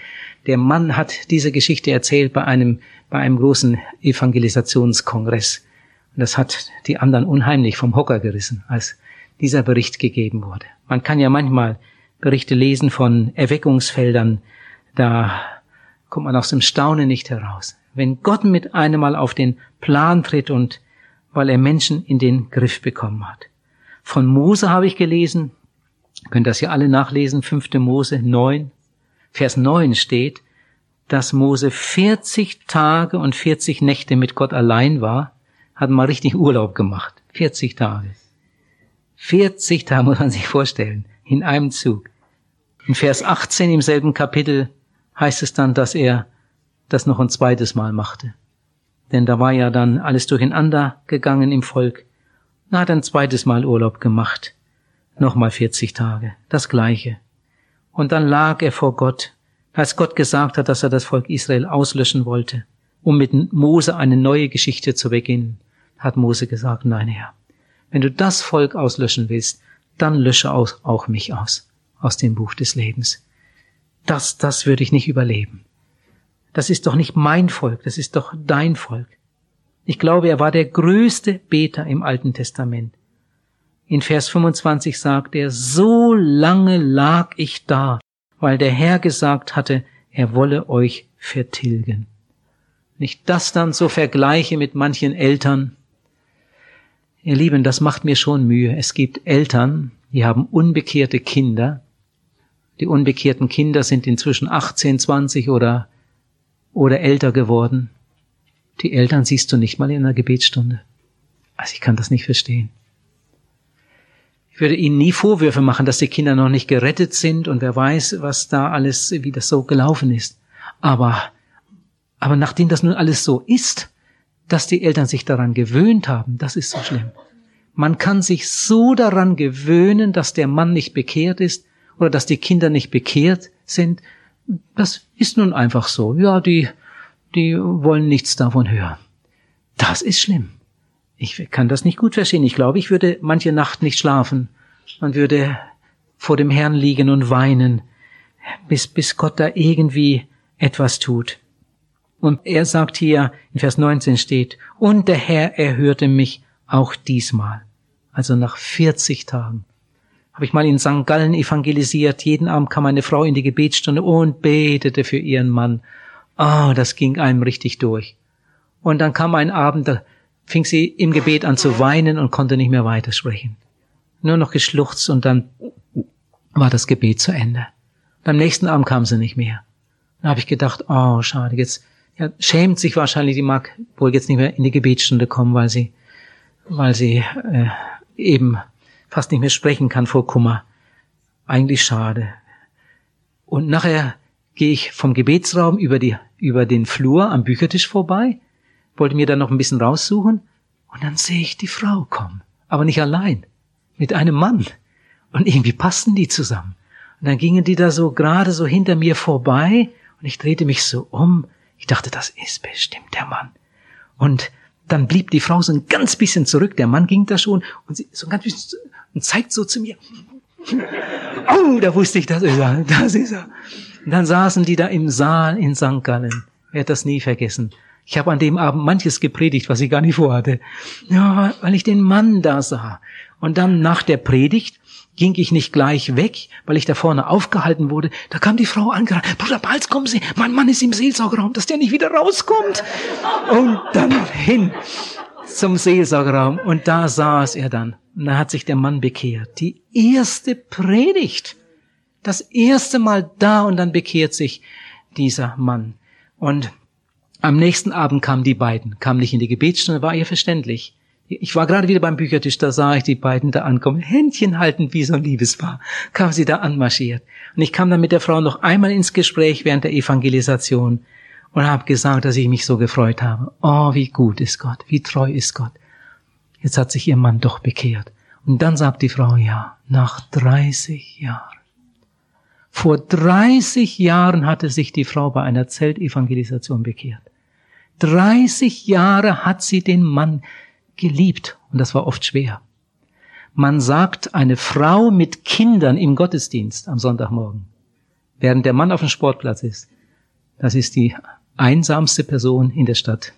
Der Mann hat diese Geschichte erzählt bei einem, bei einem großen Evangelisationskongress. Und das hat die anderen unheimlich vom Hocker gerissen, als dieser Bericht gegeben wurde. Man kann ja manchmal Berichte lesen von Erweckungsfeldern, da kommt man aus dem Staunen nicht heraus. Wenn Gott mit einem Mal auf den Plan tritt und weil er Menschen in den Griff bekommen hat. Von Mose habe ich gelesen, ihr könnt das ja alle nachlesen, 5. Mose 9, Vers 9 steht, dass Mose 40 Tage und 40 Nächte mit Gott allein war, hat mal richtig Urlaub gemacht. 40 Tage. 40 Tage muss man sich vorstellen, in einem Zug. In Vers 18 im selben Kapitel heißt es dann, dass er das noch ein zweites Mal machte. Denn da war ja dann alles durcheinander gegangen im Volk. Er hat ein zweites Mal Urlaub gemacht. Nochmal 40 Tage. Das Gleiche. Und dann lag er vor Gott, als Gott gesagt hat, dass er das Volk Israel auslöschen wollte, um mit Mose eine neue Geschichte zu beginnen, hat Mose gesagt, nein Herr, wenn du das Volk auslöschen willst, dann lösche auch mich aus, aus dem Buch des Lebens. Das, das würde ich nicht überleben. Das ist doch nicht mein Volk, das ist doch dein Volk. Ich glaube, er war der größte Beter im Alten Testament. In Vers 25 sagt er, so lange lag ich da, weil der Herr gesagt hatte, er wolle euch vertilgen. Nicht das dann so vergleiche mit manchen Eltern. Ihr Lieben, das macht mir schon Mühe. Es gibt Eltern, die haben unbekehrte Kinder. Die unbekehrten Kinder sind inzwischen 18, 20 oder oder älter geworden. Die Eltern siehst du nicht mal in einer Gebetsstunde. Also ich kann das nicht verstehen. Ich würde ihnen nie Vorwürfe machen, dass die Kinder noch nicht gerettet sind und wer weiß, was da alles, wie das so gelaufen ist. Aber, aber nachdem das nun alles so ist, dass die Eltern sich daran gewöhnt haben, das ist so schlimm. Man kann sich so daran gewöhnen, dass der Mann nicht bekehrt ist oder dass die Kinder nicht bekehrt sind, das ist nun einfach so. Ja, die, die wollen nichts davon hören. Das ist schlimm. Ich kann das nicht gut verstehen. Ich glaube, ich würde manche Nacht nicht schlafen. Man würde vor dem Herrn liegen und weinen, bis, bis Gott da irgendwie etwas tut. Und er sagt hier, in Vers 19 steht, und der Herr erhörte mich auch diesmal. Also nach 40 Tagen habe ich mal in St. Gallen evangelisiert. Jeden Abend kam eine Frau in die Gebetsstunde und betete für ihren Mann. Ah, oh, das ging einem richtig durch. Und dann kam ein Abend, da fing sie im Gebet an zu weinen und konnte nicht mehr weitersprechen. Nur noch geschluchzt und dann war das Gebet zu Ende. Beim nächsten Abend kam sie nicht mehr. Da habe ich gedacht, oh, schade, jetzt ja, schämt sich wahrscheinlich, die mag wohl jetzt nicht mehr in die Gebetsstunde kommen, weil sie, weil sie äh, eben fast nicht mehr sprechen kann vor Kummer. Eigentlich schade. Und nachher gehe ich vom Gebetsraum über, die, über den Flur am Büchertisch vorbei, wollte mir dann noch ein bisschen raussuchen und dann sehe ich die Frau kommen. Aber nicht allein, mit einem Mann. Und irgendwie passten die zusammen. Und dann gingen die da so gerade so hinter mir vorbei und ich drehte mich so um. Ich dachte, das ist bestimmt der Mann. Und dann blieb die Frau so ein ganz bisschen zurück, der Mann ging da schon und sie so ein ganz bisschen und zeigt so zu mir. Oh, da wusste ich, das ist er, das ist er. Und dann saßen die da im Saal in St. Gallen. Wer hat das nie vergessen. Ich habe an dem Abend manches gepredigt, was ich gar nicht vorhatte. Ja, weil ich den Mann da sah. Und dann nach der Predigt ging ich nicht gleich weg, weil ich da vorne aufgehalten wurde. Da kam die Frau angerannt. Bruder Balz, kommen Sie, mein Mann ist im Seelsorgerraum, dass der nicht wieder rauskommt. Und dann hin zum Seelsorgerraum. Und da saß er dann. Und da hat sich der Mann bekehrt. Die erste Predigt. Das erste Mal da und dann bekehrt sich dieser Mann. Und am nächsten Abend kamen die beiden, kamen nicht in die Gebetsstunde, war ihr verständlich. Ich war gerade wieder beim Büchertisch, da sah ich die beiden da ankommen, Händchen halten wie so ein Liebespaar, kam sie da anmarschiert. Und ich kam dann mit der Frau noch einmal ins Gespräch während der Evangelisation und habe gesagt, dass ich mich so gefreut habe. Oh, wie gut ist Gott, wie treu ist Gott. Jetzt hat sich ihr Mann doch bekehrt. Und dann sagt die Frau, ja, nach 30 Jahren. Vor 30 Jahren hatte sich die Frau bei einer Zeltevangelisation bekehrt. 30 Jahre hat sie den Mann geliebt und das war oft schwer. Man sagt, eine Frau mit Kindern im Gottesdienst am Sonntagmorgen, während der Mann auf dem Sportplatz ist, das ist die einsamste Person in der Stadt.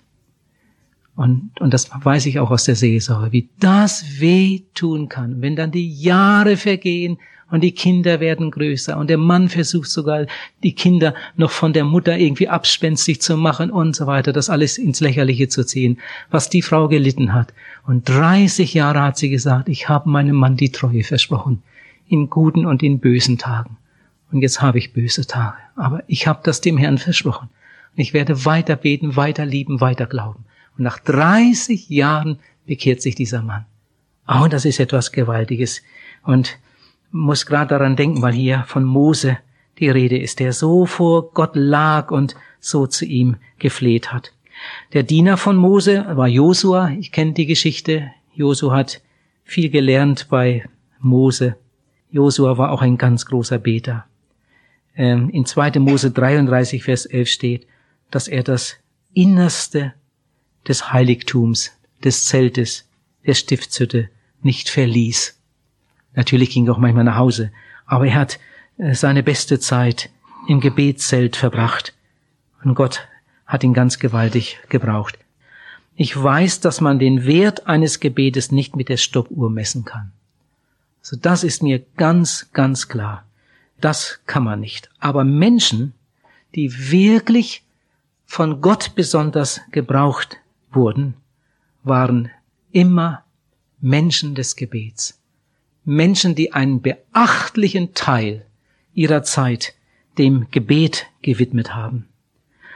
Und, und das weiß ich auch aus der Seelsorge, wie das weh tun kann, wenn dann die Jahre vergehen und die Kinder werden größer und der Mann versucht sogar, die Kinder noch von der Mutter irgendwie abspenstig zu machen und so weiter, das alles ins Lächerliche zu ziehen, was die Frau gelitten hat. Und 30 Jahre hat sie gesagt, ich habe meinem Mann die Treue versprochen, in guten und in bösen Tagen. Und jetzt habe ich böse Tage, aber ich habe das dem Herrn versprochen. Und ich werde weiter beten, weiter lieben, weiter glauben. Und nach 30 Jahren bekehrt sich dieser Mann. Oh, das ist etwas Gewaltiges. Und muss gerade daran denken, weil hier von Mose die Rede ist, der so vor Gott lag und so zu ihm gefleht hat. Der Diener von Mose war Josua. Ich kenne die Geschichte. Josua hat viel gelernt bei Mose. Josua war auch ein ganz großer Beter. Ähm, in 2. Mose 33, Vers 11 steht, dass er das Innerste des Heiligtums, des Zeltes, der Stiftshütte nicht verließ. Natürlich ging er auch manchmal nach Hause, aber er hat äh, seine beste Zeit im Gebetszelt verbracht. Und Gott hat ihn ganz gewaltig gebraucht. Ich weiß, dass man den Wert eines Gebetes nicht mit der Stoppuhr messen kann. Also das ist mir ganz, ganz klar. Das kann man nicht. Aber Menschen, die wirklich von Gott besonders gebraucht wurden, waren immer Menschen des Gebets. Menschen, die einen beachtlichen Teil ihrer Zeit dem Gebet gewidmet haben.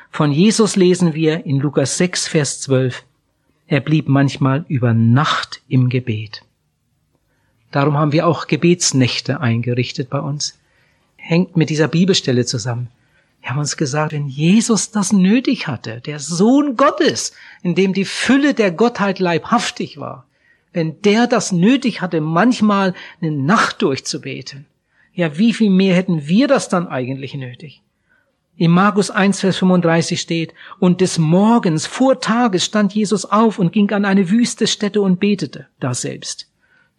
Von Jesus lesen wir in Lukas 6, Vers 12, er blieb manchmal über Nacht im Gebet. Darum haben wir auch Gebetsnächte eingerichtet bei uns. Hängt mit dieser Bibelstelle zusammen. Wir haben uns gesagt, wenn Jesus das nötig hatte, der Sohn Gottes, in dem die Fülle der Gottheit leibhaftig war, wenn der das nötig hatte, manchmal eine Nacht durchzubeten, ja, wie viel mehr hätten wir das dann eigentlich nötig? In Markus 1, Vers 35 steht, und des Morgens vor Tages stand Jesus auf und ging an eine wüste Stätte und betete da selbst.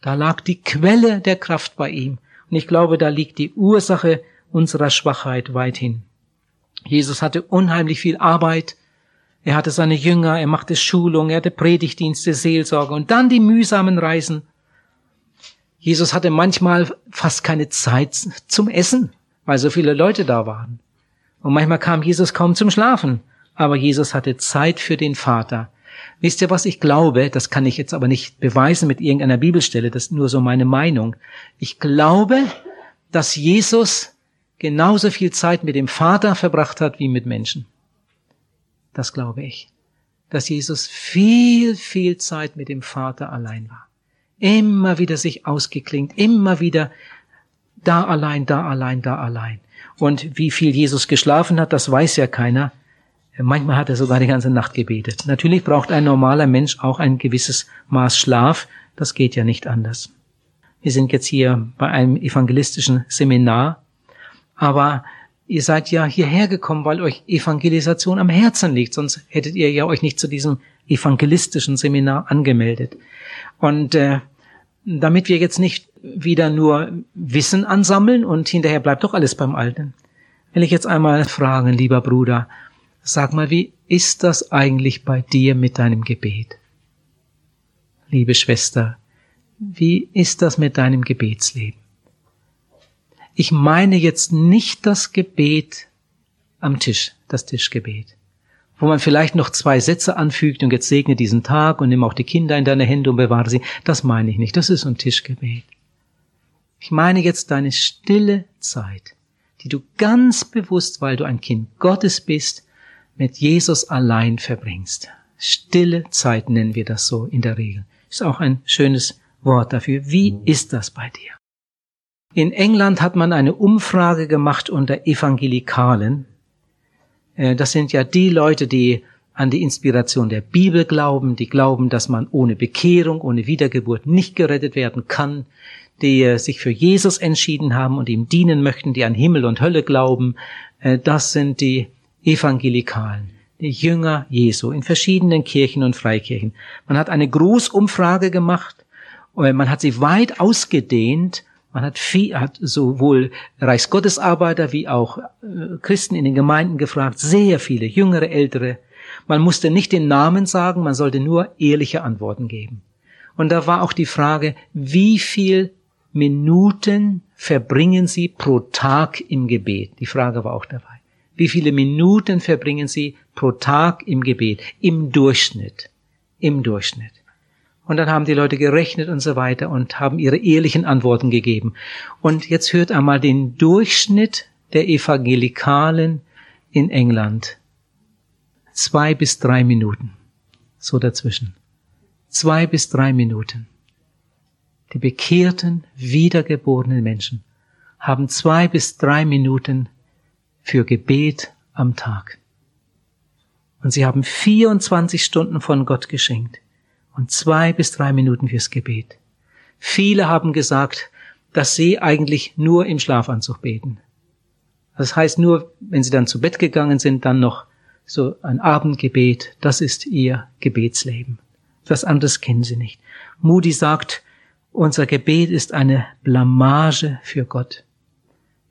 Da lag die Quelle der Kraft bei ihm. Und ich glaube, da liegt die Ursache unserer Schwachheit weithin. Jesus hatte unheimlich viel Arbeit, er hatte seine Jünger, er machte Schulung, er hatte Predigtdienste, Seelsorge und dann die mühsamen Reisen. Jesus hatte manchmal fast keine Zeit zum Essen, weil so viele Leute da waren. Und manchmal kam Jesus kaum zum Schlafen, aber Jesus hatte Zeit für den Vater. Wisst ihr, was ich glaube? Das kann ich jetzt aber nicht beweisen mit irgendeiner Bibelstelle, das ist nur so meine Meinung. Ich glaube, dass Jesus genauso viel Zeit mit dem Vater verbracht hat wie mit Menschen. Das glaube ich. Dass Jesus viel, viel Zeit mit dem Vater allein war. Immer wieder sich ausgeklingt, immer wieder da allein, da allein, da allein. Und wie viel Jesus geschlafen hat, das weiß ja keiner. Manchmal hat er sogar die ganze Nacht gebetet. Natürlich braucht ein normaler Mensch auch ein gewisses Maß Schlaf. Das geht ja nicht anders. Wir sind jetzt hier bei einem evangelistischen Seminar, aber Ihr seid ja hierher gekommen, weil euch Evangelisation am Herzen liegt, sonst hättet ihr ja euch nicht zu diesem evangelistischen Seminar angemeldet. Und äh, damit wir jetzt nicht wieder nur Wissen ansammeln und hinterher bleibt doch alles beim Alten, will ich jetzt einmal fragen, lieber Bruder, sag mal, wie ist das eigentlich bei dir mit deinem Gebet? Liebe Schwester, wie ist das mit deinem Gebetsleben? Ich meine jetzt nicht das Gebet am Tisch, das Tischgebet, wo man vielleicht noch zwei Sätze anfügt und jetzt segne diesen Tag und nimm auch die Kinder in deine Hände und bewahre sie. Das meine ich nicht. Das ist ein Tischgebet. Ich meine jetzt deine stille Zeit, die du ganz bewusst, weil du ein Kind Gottes bist, mit Jesus allein verbringst. Stille Zeit nennen wir das so in der Regel. Ist auch ein schönes Wort dafür. Wie ist das bei dir? In England hat man eine Umfrage gemacht unter Evangelikalen. Äh, das sind ja die Leute, die an die Inspiration der Bibel glauben, die glauben, dass man ohne Bekehrung, ohne Wiedergeburt nicht gerettet werden kann, die äh, sich für Jesus entschieden haben und ihm dienen möchten, die an Himmel und Hölle glauben. Äh, das sind die Evangelikalen, die Jünger Jesu in verschiedenen Kirchen und Freikirchen. Man hat eine Großumfrage gemacht, man hat sie weit ausgedehnt man hat, viel, hat sowohl Reichsgottesarbeiter wie auch äh, Christen in den Gemeinden gefragt, sehr viele, jüngere, ältere. Man musste nicht den Namen sagen, man sollte nur ehrliche Antworten geben. Und da war auch die Frage, wie viel Minuten verbringen Sie pro Tag im Gebet? Die Frage war auch dabei. Wie viele Minuten verbringen Sie pro Tag im Gebet? Im Durchschnitt. Im Durchschnitt. Und dann haben die Leute gerechnet und so weiter und haben ihre ehrlichen Antworten gegeben. Und jetzt hört einmal den Durchschnitt der Evangelikalen in England. Zwei bis drei Minuten. So dazwischen. Zwei bis drei Minuten. Die bekehrten, wiedergeborenen Menschen haben zwei bis drei Minuten für Gebet am Tag. Und sie haben 24 Stunden von Gott geschenkt und zwei bis drei Minuten fürs Gebet. Viele haben gesagt, dass sie eigentlich nur im Schlafanzug beten. Das heißt nur, wenn sie dann zu Bett gegangen sind, dann noch so ein Abendgebet, das ist ihr Gebetsleben. Was anderes kennen sie nicht. Moody sagt, unser Gebet ist eine Blamage für Gott.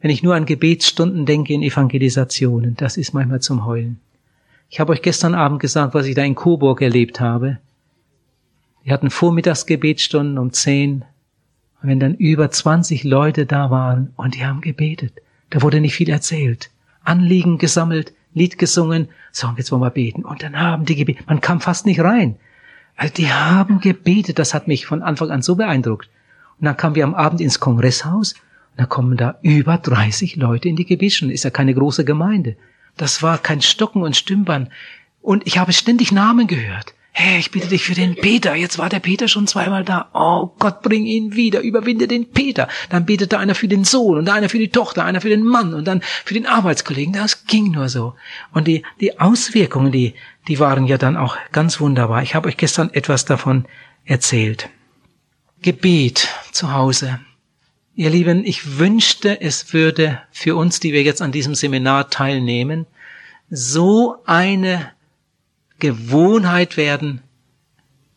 Wenn ich nur an Gebetsstunden denke in Evangelisationen, das ist manchmal zum Heulen. Ich habe euch gestern Abend gesagt, was ich da in Coburg erlebt habe. Wir hatten Vormittagsgebetsstunden um zehn. Und wenn dann über 20 Leute da waren und die haben gebetet, da wurde nicht viel erzählt. Anliegen gesammelt, Lied gesungen, so, jetzt wollen wir beten. Und dann haben die gebetet. Man kam fast nicht rein. Also die haben gebetet. Das hat mich von Anfang an so beeindruckt. Und dann kamen wir am Abend ins Kongresshaus. Und da kommen da über 30 Leute in die Gebetsstunde. Ist ja keine große Gemeinde. Das war kein Stocken und Stümpern. Und ich habe ständig Namen gehört hey, ich bitte dich für den Peter. Jetzt war der Peter schon zweimal da. Oh Gott, bring ihn wieder. Überwinde den Peter. Dann betete einer für den Sohn und einer für die Tochter, einer für den Mann und dann für den Arbeitskollegen. Das ging nur so. Und die, die Auswirkungen, die, die waren ja dann auch ganz wunderbar. Ich habe euch gestern etwas davon erzählt. Gebet zu Hause. Ihr Lieben, ich wünschte, es würde für uns, die wir jetzt an diesem Seminar teilnehmen, so eine Gewohnheit werden,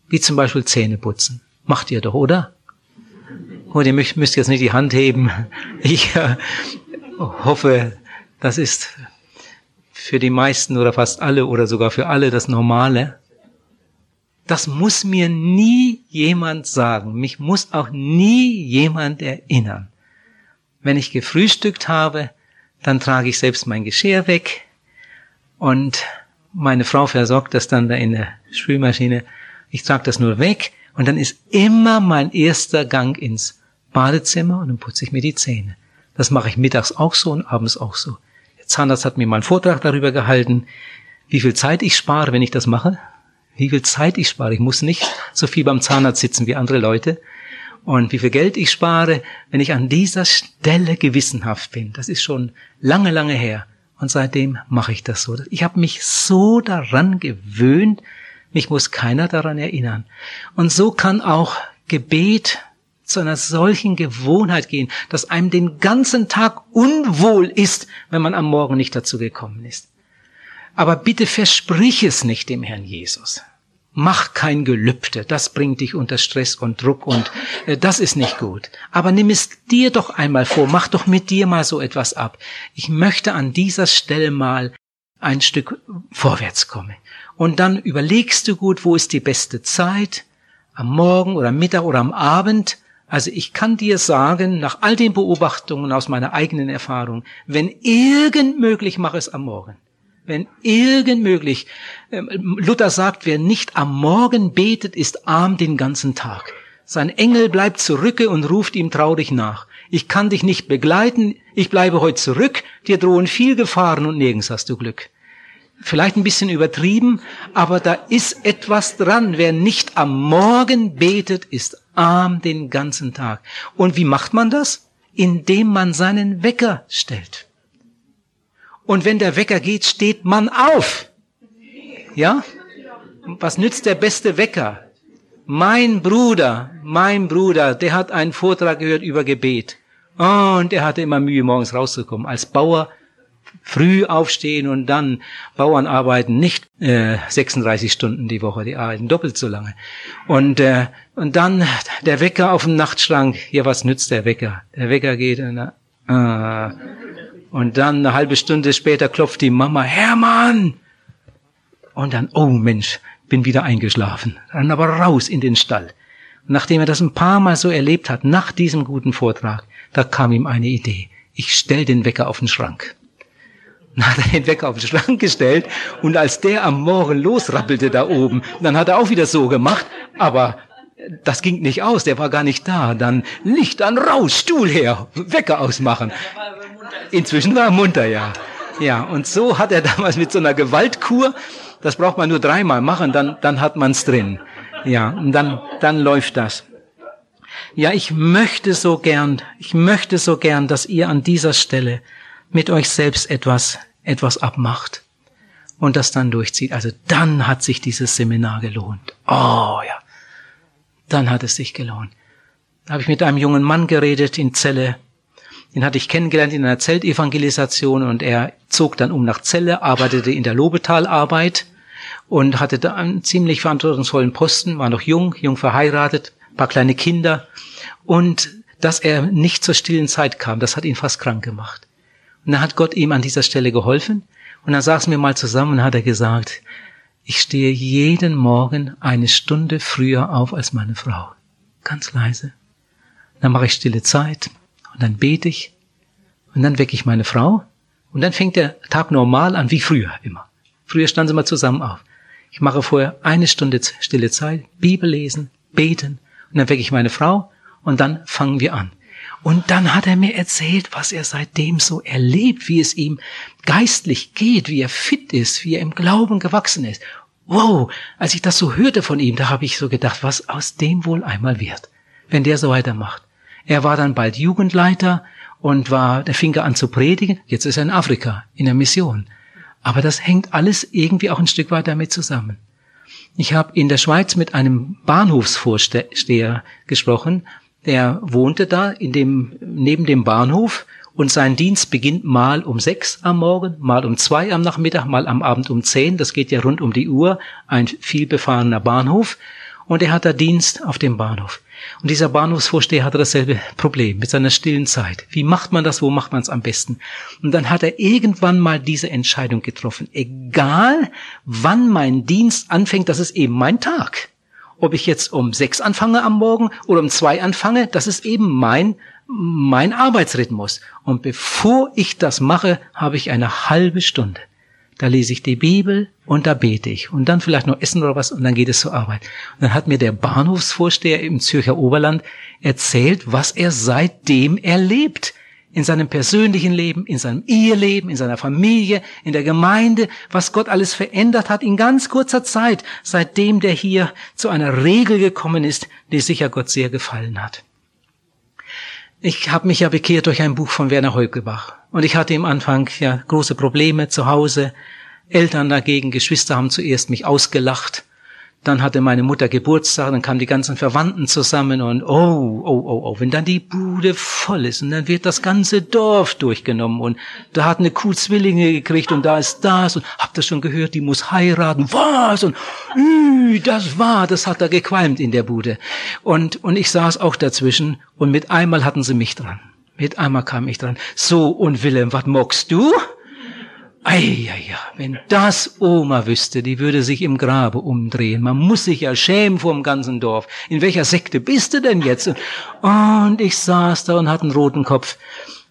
wie zum Beispiel Zähne putzen. Macht ihr doch, oder? Und ihr müsst jetzt nicht die Hand heben. Ich äh, hoffe, das ist für die meisten oder fast alle oder sogar für alle das Normale. Das muss mir nie jemand sagen. Mich muss auch nie jemand erinnern. Wenn ich gefrühstückt habe, dann trage ich selbst mein Geschirr weg und meine Frau versorgt das dann da in der Spülmaschine. Ich trage das nur weg und dann ist immer mein erster Gang ins Badezimmer und dann putze ich mir die Zähne. Das mache ich mittags auch so und abends auch so. Der Zahnarzt hat mir mal einen Vortrag darüber gehalten, wie viel Zeit ich spare, wenn ich das mache. Wie viel Zeit ich spare. Ich muss nicht so viel beim Zahnarzt sitzen wie andere Leute. Und wie viel Geld ich spare, wenn ich an dieser Stelle gewissenhaft bin. Das ist schon lange, lange her. Und seitdem mache ich das so. Ich habe mich so daran gewöhnt, mich muss keiner daran erinnern. Und so kann auch Gebet zu einer solchen Gewohnheit gehen, dass einem den ganzen Tag unwohl ist, wenn man am Morgen nicht dazu gekommen ist. Aber bitte versprich es nicht dem Herrn Jesus. Mach kein Gelübde, das bringt dich unter Stress und Druck und äh, das ist nicht gut. Aber nimm es dir doch einmal vor, mach doch mit dir mal so etwas ab. Ich möchte an dieser Stelle mal ein Stück vorwärts kommen. Und dann überlegst du gut, wo ist die beste Zeit, am Morgen oder Mittag oder am Abend. Also ich kann dir sagen, nach all den Beobachtungen aus meiner eigenen Erfahrung, wenn irgend möglich, mach es am Morgen wenn irgend möglich. Ähm, Luther sagt, wer nicht am Morgen betet, ist arm den ganzen Tag. Sein Engel bleibt zurücke und ruft ihm traurig nach. Ich kann dich nicht begleiten, ich bleibe heute zurück, dir drohen viel Gefahren und nirgends hast du Glück. Vielleicht ein bisschen übertrieben, aber da ist etwas dran. Wer nicht am Morgen betet, ist arm den ganzen Tag. Und wie macht man das? Indem man seinen Wecker stellt. Und wenn der Wecker geht, steht man auf. Ja? Was nützt der beste Wecker? Mein Bruder, mein Bruder, der hat einen Vortrag gehört über Gebet. Und er hatte immer Mühe, morgens rauszukommen. Als Bauer früh aufstehen und dann Bauern arbeiten nicht äh, 36 Stunden die Woche, die arbeiten doppelt so lange. Und, äh, und dann der Wecker auf dem Nachtschrank. Ja, was nützt der Wecker? Der Wecker geht und, äh, und dann eine halbe Stunde später klopft die Mama, Hermann! Und dann, oh Mensch, bin wieder eingeschlafen. Dann aber raus in den Stall. Und nachdem er das ein paar Mal so erlebt hat, nach diesem guten Vortrag, da kam ihm eine Idee. Ich stell den Wecker auf den Schrank. Dann hat er den Wecker auf den Schrank gestellt und als der am Morgen losrappelte da oben, dann hat er auch wieder so gemacht, aber das ging nicht aus, der war gar nicht da. Dann Licht an, raus, Stuhl her, Wecker ausmachen. Inzwischen war er munter, ja. Ja, und so hat er damals mit so einer Gewaltkur, das braucht man nur dreimal machen, dann, dann hat man's drin. Ja, und dann, dann läuft das. Ja, ich möchte so gern, ich möchte so gern, dass ihr an dieser Stelle mit euch selbst etwas, etwas abmacht und das dann durchzieht. Also dann hat sich dieses Seminar gelohnt. Oh ja, dann hat es sich gelohnt. Da habe ich mit einem jungen Mann geredet in Celle, den hatte ich kennengelernt in einer Zeltevangelisation und er zog dann um nach Celle, arbeitete in der Lobetalarbeit und hatte da einen ziemlich verantwortungsvollen Posten, war noch jung, jung verheiratet, paar kleine Kinder und dass er nicht zur stillen Zeit kam, das hat ihn fast krank gemacht. Und dann hat Gott ihm an dieser Stelle geholfen und dann saßen wir mal zusammen und hat er gesagt, ich stehe jeden Morgen eine Stunde früher auf als meine Frau. Ganz leise. Dann mache ich stille Zeit, und dann bete ich und dann wecke ich meine Frau und dann fängt der Tag normal an, wie früher immer. Früher standen sie mal zusammen auf. Ich mache vorher eine Stunde stille Zeit, Bibel lesen, beten und dann wecke ich meine Frau und dann fangen wir an. Und dann hat er mir erzählt, was er seitdem so erlebt, wie es ihm geistlich geht, wie er fit ist, wie er im Glauben gewachsen ist. Wow, als ich das so hörte von ihm, da habe ich so gedacht, was aus dem wohl einmal wird, wenn der so weitermacht. Er war dann bald Jugendleiter und war, der fing an zu predigen. Jetzt ist er in Afrika, in der Mission. Aber das hängt alles irgendwie auch ein Stück weit damit zusammen. Ich habe in der Schweiz mit einem Bahnhofsvorsteher gesprochen. Der wohnte da in dem, neben dem Bahnhof und sein Dienst beginnt mal um sechs am Morgen, mal um zwei am Nachmittag, mal am Abend um zehn. Das geht ja rund um die Uhr. Ein vielbefahrener Bahnhof. Und er hat da Dienst auf dem Bahnhof. Und dieser Bahnhofsvorsteher hatte dasselbe Problem mit seiner stillen Zeit. Wie macht man das? Wo macht man es am besten? Und dann hat er irgendwann mal diese Entscheidung getroffen. Egal, wann mein Dienst anfängt, das ist eben mein Tag. Ob ich jetzt um sechs anfange am Morgen oder um zwei anfange, das ist eben mein, mein Arbeitsrhythmus. Und bevor ich das mache, habe ich eine halbe Stunde da lese ich die Bibel und da bete ich und dann vielleicht noch essen oder was und dann geht es zur Arbeit. Und dann hat mir der Bahnhofsvorsteher im Zürcher Oberland erzählt, was er seitdem erlebt. In seinem persönlichen Leben, in seinem Eheleben, in seiner Familie, in der Gemeinde, was Gott alles verändert hat in ganz kurzer Zeit, seitdem der hier zu einer Regel gekommen ist, die sicher Gott sehr gefallen hat. Ich habe mich ja bekehrt durch ein Buch von Werner Heukebach. Und ich hatte im Anfang ja große Probleme zu Hause. Eltern dagegen, Geschwister haben zuerst mich ausgelacht. dann hatte meine Mutter Geburtstag, dann kamen die ganzen Verwandten zusammen und oh, oh, oh, oh, wenn dann die Bude voll ist und dann wird das ganze Dorf durchgenommen und da hat eine Kuh Zwillinge gekriegt und da ist das und habt ihr schon gehört, die muss heiraten, was und üh, das war, das hat da gequalmt in der Bude und und ich saß auch dazwischen und mit einmal hatten sie mich dran, mit einmal kam ich dran. So und Willem, was mockst du? Eieiei, wenn das Oma wüsste, die würde sich im Grabe umdrehen. Man muss sich ja schämen vor dem ganzen Dorf. In welcher Sekte bist du denn jetzt? Und ich saß da und hatte einen roten Kopf.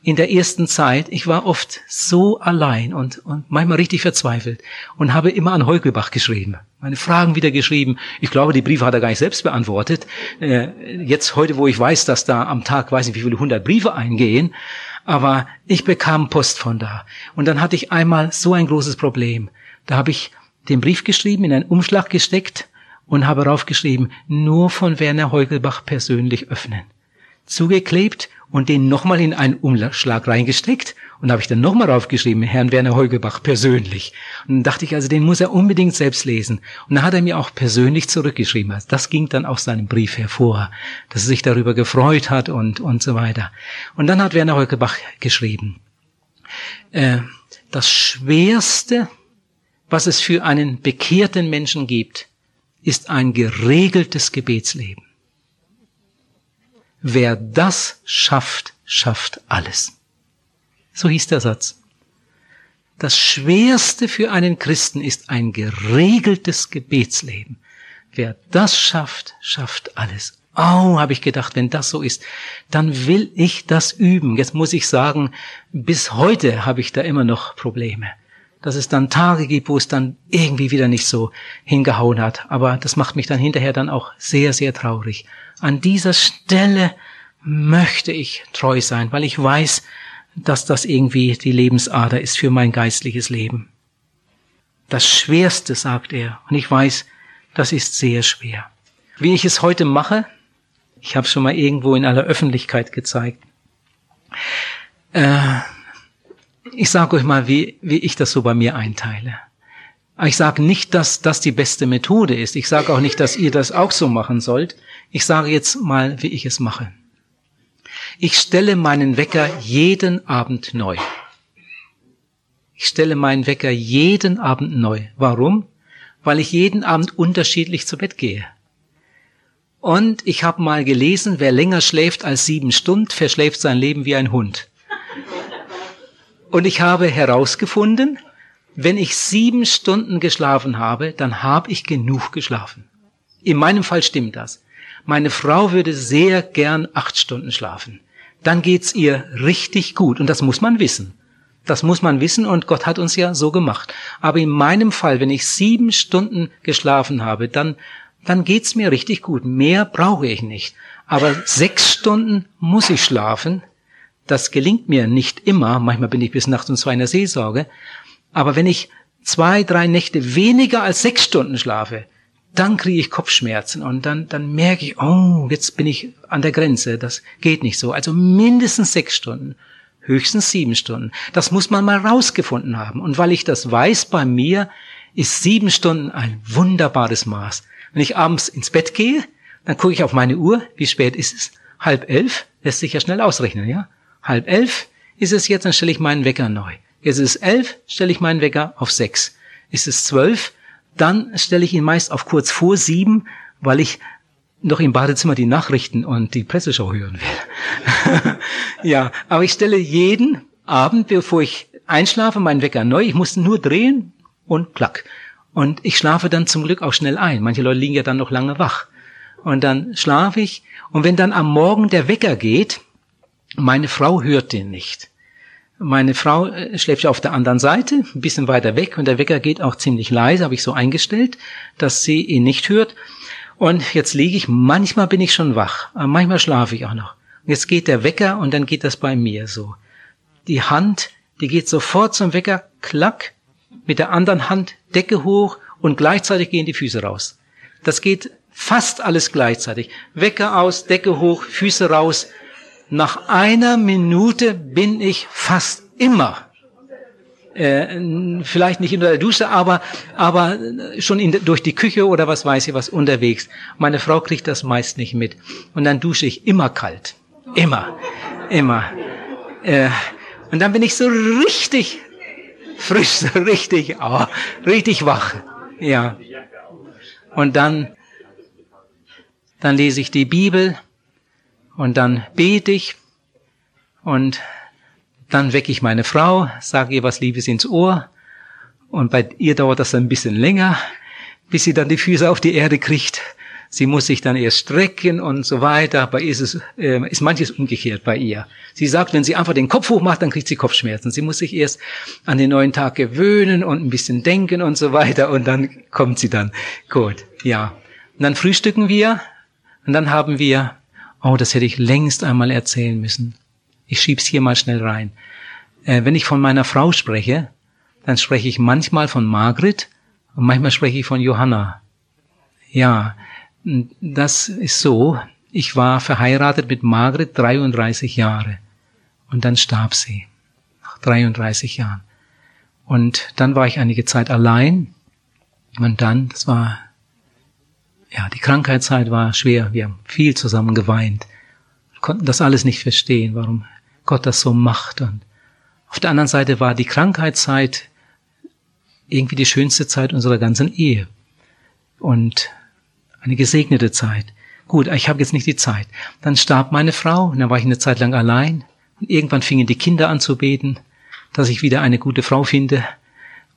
In der ersten Zeit, ich war oft so allein und, und manchmal richtig verzweifelt und habe immer an Heugelbach geschrieben. Meine Fragen wieder geschrieben. Ich glaube, die Briefe hat er gar nicht selbst beantwortet. Äh, jetzt heute, wo ich weiß, dass da am Tag, weiß nicht, wie viele hundert Briefe eingehen, aber ich bekam Post von da. Und dann hatte ich einmal so ein großes Problem. Da habe ich den Brief geschrieben, in einen Umschlag gesteckt und habe raufgeschrieben, nur von Werner Heugelbach persönlich öffnen. Zugeklebt und den nochmal in einen Umschlag reingesteckt und habe ich dann nochmal raufgeschrieben, Herrn Werner Heugelbach persönlich. Und dann dachte ich, also den muss er unbedingt selbst lesen. Und dann hat er mir auch persönlich zurückgeschrieben. Also das ging dann aus seinem Brief hervor, dass er sich darüber gefreut hat und, und so weiter. Und dann hat Werner Heugelbach geschrieben, äh, das Schwerste, was es für einen bekehrten Menschen gibt, ist ein geregeltes Gebetsleben. Wer das schafft, schafft alles. So hieß der Satz. Das Schwerste für einen Christen ist ein geregeltes Gebetsleben. Wer das schafft, schafft alles. Au, habe ich gedacht, wenn das so ist, dann will ich das üben. Jetzt muss ich sagen, bis heute habe ich da immer noch Probleme. Dass es dann Tage gibt, wo es dann irgendwie wieder nicht so hingehauen hat. Aber das macht mich dann hinterher dann auch sehr, sehr traurig. An dieser Stelle möchte ich treu sein, weil ich weiß, dass das irgendwie die Lebensader ist für mein geistliches Leben. Das Schwerste, sagt er, und ich weiß, das ist sehr schwer. Wie ich es heute mache, ich habe es schon mal irgendwo in aller Öffentlichkeit gezeigt. Äh, ich sage euch mal, wie, wie ich das so bei mir einteile. Ich sage nicht, dass das die beste Methode ist. Ich sage auch nicht, dass ihr das auch so machen sollt. Ich sage jetzt mal, wie ich es mache. Ich stelle meinen Wecker jeden Abend neu. Ich stelle meinen Wecker jeden Abend neu. Warum? Weil ich jeden Abend unterschiedlich zu Bett gehe. Und ich habe mal gelesen, wer länger schläft als sieben Stunden, verschläft sein Leben wie ein Hund. Und ich habe herausgefunden, wenn ich sieben Stunden geschlafen habe, dann habe ich genug geschlafen. In meinem Fall stimmt das. Meine Frau würde sehr gern acht Stunden schlafen dann geht's ihr richtig gut. Und das muss man wissen. Das muss man wissen und Gott hat uns ja so gemacht. Aber in meinem Fall, wenn ich sieben Stunden geschlafen habe, dann, dann geht's mir richtig gut. Mehr brauche ich nicht. Aber sechs Stunden muss ich schlafen. Das gelingt mir nicht immer. Manchmal bin ich bis nachts um zwei in der Seelsorge. Aber wenn ich zwei, drei Nächte weniger als sechs Stunden schlafe, dann kriege ich Kopfschmerzen und dann, dann merke ich, oh, jetzt bin ich an der Grenze, das geht nicht so. Also mindestens sechs Stunden, höchstens sieben Stunden. Das muss man mal rausgefunden haben. Und weil ich das weiß, bei mir ist sieben Stunden ein wunderbares Maß. Wenn ich abends ins Bett gehe, dann gucke ich auf meine Uhr, wie spät ist es? Halb elf, lässt sich ja schnell ausrechnen, ja? Halb elf ist es jetzt, dann stelle ich meinen Wecker neu. Jetzt ist es elf, stelle ich meinen Wecker auf sechs. Ist es zwölf, dann stelle ich ihn meist auf kurz vor sieben, weil ich noch im Badezimmer die Nachrichten und die Presseschau hören will. ja, aber ich stelle jeden Abend, bevor ich einschlafe, meinen Wecker neu. Ich muss nur drehen und klack. Und ich schlafe dann zum Glück auch schnell ein. Manche Leute liegen ja dann noch lange wach. Und dann schlafe ich. Und wenn dann am Morgen der Wecker geht, meine Frau hört den nicht. Meine Frau äh, schläft ja auf der anderen Seite, ein bisschen weiter weg, und der Wecker geht auch ziemlich leise, habe ich so eingestellt, dass sie ihn nicht hört. Und jetzt liege ich, manchmal bin ich schon wach, manchmal schlafe ich auch noch. Und jetzt geht der Wecker und dann geht das bei mir so. Die Hand, die geht sofort zum Wecker, klack, mit der anderen Hand Decke hoch und gleichzeitig gehen die Füße raus. Das geht fast alles gleichzeitig. Wecker aus, Decke hoch, Füße raus, nach einer Minute bin ich fast immer äh, vielleicht nicht unter der Dusche, aber, aber schon in, durch die Küche oder was weiß ich was unterwegs. Meine Frau kriegt das meist nicht mit. Und dann dusche ich immer kalt. Immer. Immer. Äh, und dann bin ich so richtig frisch, so richtig, oh, richtig wach. Ja. Und dann, dann lese ich die Bibel und dann bete ich und dann wecke ich meine Frau, sage ihr was Liebes ins Ohr und bei ihr dauert das ein bisschen länger, bis sie dann die Füße auf die Erde kriegt. Sie muss sich dann erst strecken und so weiter. Bei ihr ist es äh, ist manches umgekehrt bei ihr. Sie sagt, wenn sie einfach den Kopf hoch macht, dann kriegt sie Kopfschmerzen. Sie muss sich erst an den neuen Tag gewöhnen und ein bisschen denken und so weiter und dann kommt sie dann. Gut, ja. Und dann frühstücken wir und dann haben wir, oh, das hätte ich längst einmal erzählen müssen. Ich schieb's hier mal schnell rein. Äh, wenn ich von meiner Frau spreche, dann spreche ich manchmal von Margret und manchmal spreche ich von Johanna. Ja, das ist so. Ich war verheiratet mit Margret 33 Jahre und dann starb sie nach 33 Jahren. Und dann war ich einige Zeit allein und dann, das war, ja, die Krankheitszeit war schwer. Wir haben viel zusammen geweint, konnten das alles nicht verstehen, warum Gott das so macht. Und auf der anderen Seite war die Krankheitszeit irgendwie die schönste Zeit unserer ganzen Ehe. Und eine gesegnete Zeit. Gut, ich habe jetzt nicht die Zeit. Dann starb meine Frau und dann war ich eine Zeit lang allein. Und irgendwann fingen die Kinder an zu beten, dass ich wieder eine gute Frau finde.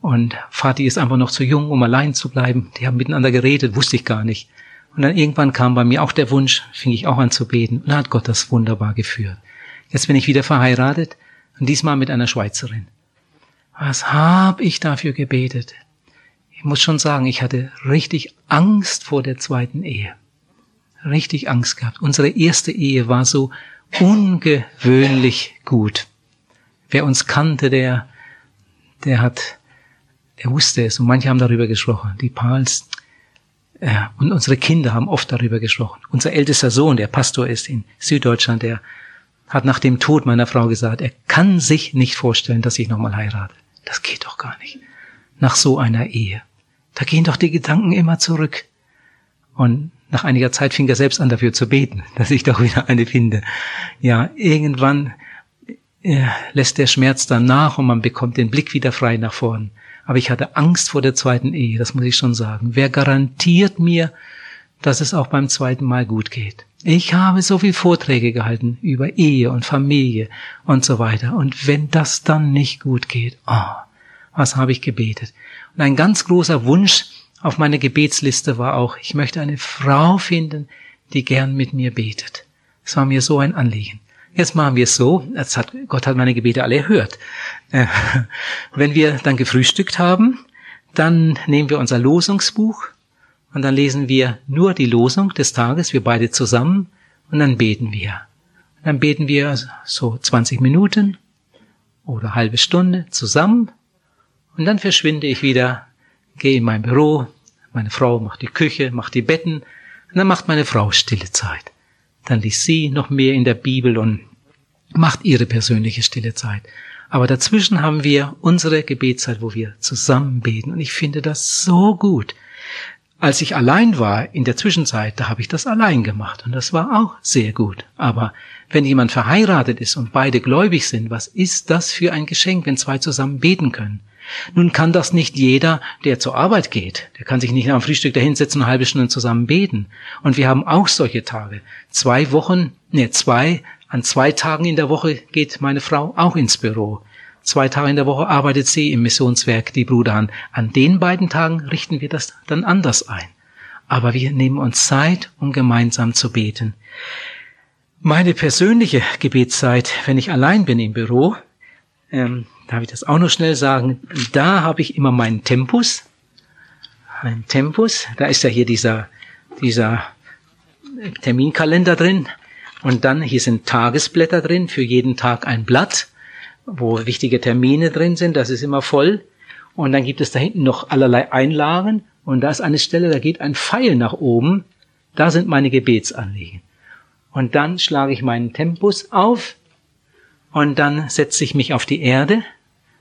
Und Vati ist einfach noch zu jung, um allein zu bleiben. Die haben miteinander geredet, wusste ich gar nicht. Und dann irgendwann kam bei mir auch der Wunsch, fing ich auch an zu beten. Und da hat Gott das wunderbar geführt. Jetzt bin ich wieder verheiratet und diesmal mit einer Schweizerin. Was hab ich dafür gebetet? Ich muss schon sagen, ich hatte richtig Angst vor der zweiten Ehe. Richtig Angst gehabt. Unsere erste Ehe war so ungewöhnlich gut. Wer uns kannte, der, der hat, der wusste es und manche haben darüber gesprochen. Die Pals, ja, äh, und unsere Kinder haben oft darüber gesprochen. Unser ältester Sohn, der Pastor ist in Süddeutschland, der hat nach dem Tod meiner Frau gesagt, er kann sich nicht vorstellen, dass ich nochmal heirate. Das geht doch gar nicht. Nach so einer Ehe. Da gehen doch die Gedanken immer zurück. Und nach einiger Zeit fing er selbst an dafür zu beten, dass ich doch wieder eine finde. Ja, irgendwann äh, lässt der Schmerz dann nach und man bekommt den Blick wieder frei nach vorn. Aber ich hatte Angst vor der zweiten Ehe, das muss ich schon sagen. Wer garantiert mir, dass es auch beim zweiten Mal gut geht? Ich habe so viel Vorträge gehalten über Ehe und Familie und so weiter. Und wenn das dann nicht gut geht, oh, was habe ich gebetet? Und ein ganz großer Wunsch auf meiner Gebetsliste war auch, ich möchte eine Frau finden, die gern mit mir betet. Es war mir so ein Anliegen. Jetzt machen wir es so, hat, Gott hat meine Gebete alle erhört. Äh, wenn wir dann gefrühstückt haben, dann nehmen wir unser Losungsbuch und dann lesen wir nur die Losung des Tages, wir beide zusammen, und dann beten wir. Und dann beten wir so 20 Minuten oder halbe Stunde zusammen, und dann verschwinde ich wieder, gehe in mein Büro, meine Frau macht die Küche, macht die Betten, und dann macht meine Frau stille Zeit. Dann liest sie noch mehr in der Bibel und macht ihre persönliche stille Zeit. Aber dazwischen haben wir unsere Gebetszeit, wo wir zusammen beten. Und ich finde das so gut. Als ich allein war in der Zwischenzeit, da habe ich das allein gemacht und das war auch sehr gut. Aber wenn jemand verheiratet ist und beide gläubig sind, was ist das für ein Geschenk, wenn zwei zusammen beten können? Nun kann das nicht jeder, der zur Arbeit geht. Der kann sich nicht am Frühstück dahinsetzen und eine halbe Stunde zusammen beten. Und wir haben auch solche Tage. Zwei Wochen, ne, zwei, an zwei Tagen in der Woche geht meine Frau auch ins Büro. Zwei Tage in der Woche arbeitet sie im Missionswerk, die Bruder an. An den beiden Tagen richten wir das dann anders ein. Aber wir nehmen uns Zeit, um gemeinsam zu beten. Meine persönliche Gebetszeit, wenn ich allein bin im Büro, ähm, darf ich das auch noch schnell sagen, da habe ich immer meinen Tempus. Ein Tempus, da ist ja hier dieser, dieser Terminkalender drin. Und dann hier sind Tagesblätter drin, für jeden Tag ein Blatt wo wichtige Termine drin sind, das ist immer voll. Und dann gibt es da hinten noch allerlei Einlagen und da ist eine Stelle, da geht ein Pfeil nach oben, da sind meine Gebetsanliegen. Und dann schlage ich meinen Tempus auf und dann setze ich mich auf die Erde,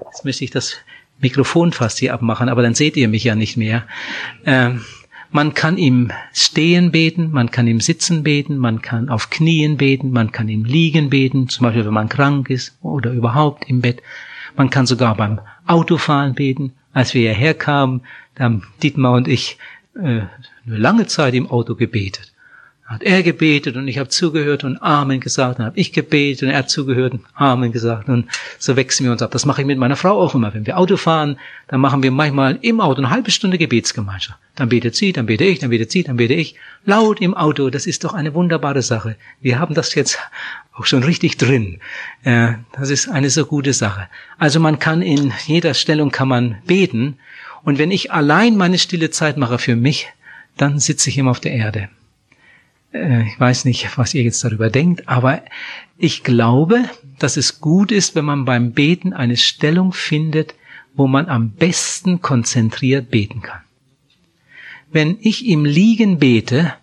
Jetzt müsste ich das Mikrofon fast hier abmachen, aber dann seht ihr mich ja nicht mehr. Ähm, man kann im Stehen beten, man kann im Sitzen beten, man kann auf Knien beten, man kann im Liegen beten, zum Beispiel wenn man krank ist oder überhaupt im Bett. Man kann sogar beim Autofahren beten. Als wir hierher kamen, da haben Dietmar und ich äh, eine lange Zeit im Auto gebetet hat er gebetet und ich habe zugehört und Amen gesagt. Dann habe ich gebetet und er hat zugehört und Amen gesagt. Und so wechseln wir uns ab. Das mache ich mit meiner Frau auch immer. Wenn wir Auto fahren, dann machen wir manchmal im Auto eine halbe Stunde Gebetsgemeinschaft. Dann betet sie, dann bete ich, dann betet sie, dann bete ich. Laut im Auto, das ist doch eine wunderbare Sache. Wir haben das jetzt auch schon richtig drin. Äh, das ist eine so gute Sache. Also man kann in jeder Stellung kann man beten. Und wenn ich allein meine stille Zeit mache für mich, dann sitze ich immer auf der Erde. Äh, ich weiß nicht, was ihr jetzt darüber denkt, aber ich glaube, dass es gut ist, wenn man beim Beten eine Stellung findet, wo man am besten konzentriert beten kann. Wenn ich im Liegen bete,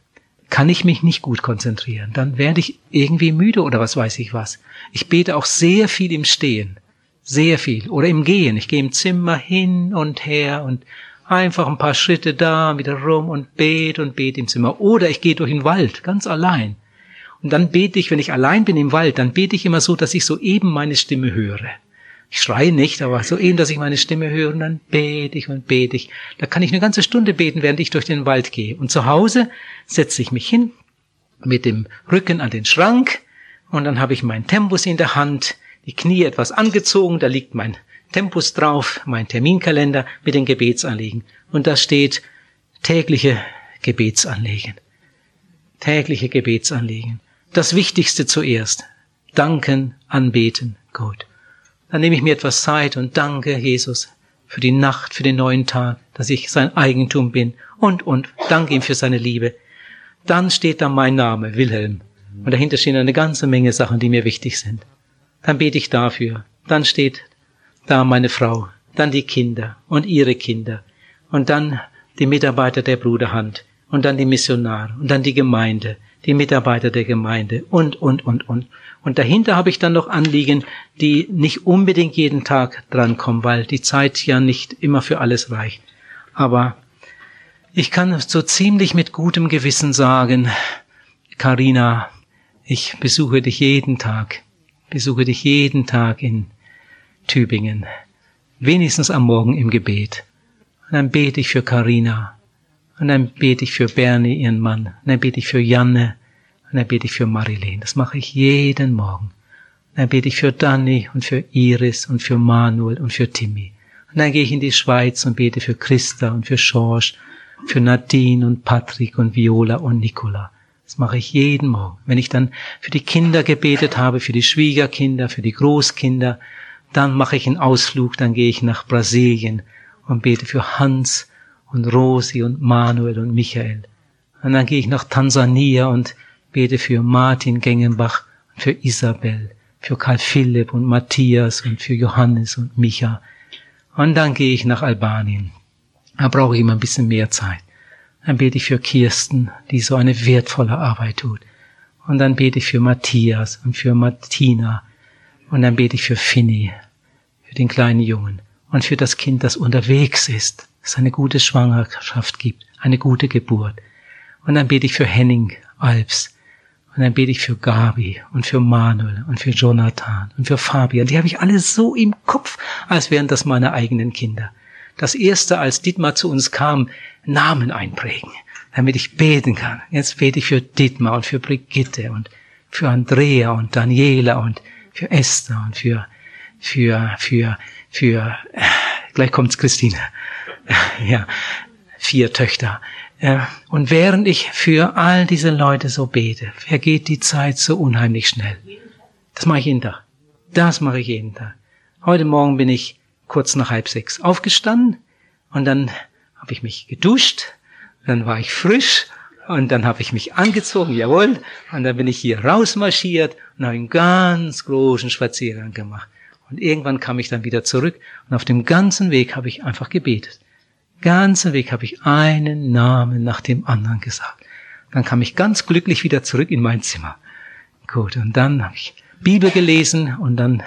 kann ich mich nicht gut konzentrieren. Dann werde ich irgendwie müde oder was weiß ich was. Ich bete auch sehr viel im Stehen. Sehr viel. Oder im Gehen. Ich gehe im Zimmer hin und her und Einfach ein paar Schritte da, wieder rum und bete und bete im Zimmer. Oder ich gehe durch den Wald, ganz allein. Und dann bete ich, wenn ich allein bin im Wald, dann bete ich immer so, dass ich soeben meine Stimme höre. Ich schreie nicht, aber so eben, dass ich meine Stimme höre und dann bete ich und bete ich. Da kann ich eine ganze Stunde beten, während ich durch den Wald gehe. Und zu Hause setze ich mich hin mit dem Rücken an den Schrank und dann habe ich meinen Tempus in der Hand, die Knie etwas angezogen, da liegt mein Tempus drauf, mein Terminkalender mit den Gebetsanliegen. Und da steht tägliche Gebetsanliegen. Tägliche Gebetsanliegen. Das Wichtigste zuerst. Danken, anbeten, Gott. Dann nehme ich mir etwas Zeit und danke Jesus für die Nacht, für den neuen Tag, dass ich sein Eigentum bin und, und, danke ihm für seine Liebe. Dann steht da mein Name, Wilhelm. Und dahinter stehen eine ganze Menge Sachen, die mir wichtig sind. Dann bete ich dafür. Dann steht da meine Frau, dann die Kinder und ihre Kinder und dann die Mitarbeiter der Bruderhand und dann die Missionare und dann die Gemeinde, die Mitarbeiter der Gemeinde und, und, und, und. Und dahinter habe ich dann noch Anliegen, die nicht unbedingt jeden Tag drankommen, weil die Zeit ja nicht immer für alles reicht. Aber ich kann so ziemlich mit gutem Gewissen sagen, Karina, ich besuche dich jeden Tag, besuche dich jeden Tag in Tübingen. Wenigstens am Morgen im Gebet. Und dann bete ich für Karina. Und dann bete ich für Bernie, ihren Mann. Und dann bete ich für Janne. Und dann bete ich für Marilene. Das mache ich jeden Morgen. Und dann bete ich für Danny und für Iris und für Manuel und für Timmy. Und dann gehe ich in die Schweiz und bete für Christa und für George, für Nadine und Patrick und Viola und Nicola. Das mache ich jeden Morgen. Wenn ich dann für die Kinder gebetet habe, für die Schwiegerkinder, für die Großkinder, dann mache ich einen Ausflug, dann gehe ich nach Brasilien und bete für Hans und Rosi und Manuel und Michael. Und dann gehe ich nach Tansania und bete für Martin Gengenbach und für Isabel, für Karl Philipp und Matthias und für Johannes und Micha. Und dann gehe ich nach Albanien. Da brauche ich immer ein bisschen mehr Zeit. Dann bete ich für Kirsten, die so eine wertvolle Arbeit tut. Und dann bete ich für Matthias und für Martina. Und dann bete ich für Finny für den kleinen Jungen und für das Kind, das unterwegs ist, es eine gute Schwangerschaft gibt, eine gute Geburt. Und dann bete ich für Henning Alps. Und dann bete ich für Gabi und für Manuel und für Jonathan und für Fabian. Die habe ich alle so im Kopf, als wären das meine eigenen Kinder. Das erste, als Dietmar zu uns kam, Namen einprägen, damit ich beten kann. Jetzt bete ich für Dietmar und für Brigitte und für Andrea und Daniela und für Esther und für für, für, für, gleich kommt's Christine, ja, vier Töchter. Und während ich für all diese Leute so bete, vergeht die Zeit so unheimlich schnell. Das mache ich jeden Tag. Das mache ich jeden Tag. Heute Morgen bin ich kurz nach halb sechs aufgestanden und dann habe ich mich geduscht, dann war ich frisch und dann habe ich mich angezogen, jawohl, und dann bin ich hier rausmarschiert und habe einen ganz großen Spaziergang gemacht. Und irgendwann kam ich dann wieder zurück und auf dem ganzen Weg habe ich einfach gebetet. Ganzen Weg habe ich einen Namen nach dem anderen gesagt. Dann kam ich ganz glücklich wieder zurück in mein Zimmer. Gut, und dann habe ich Bibel gelesen und dann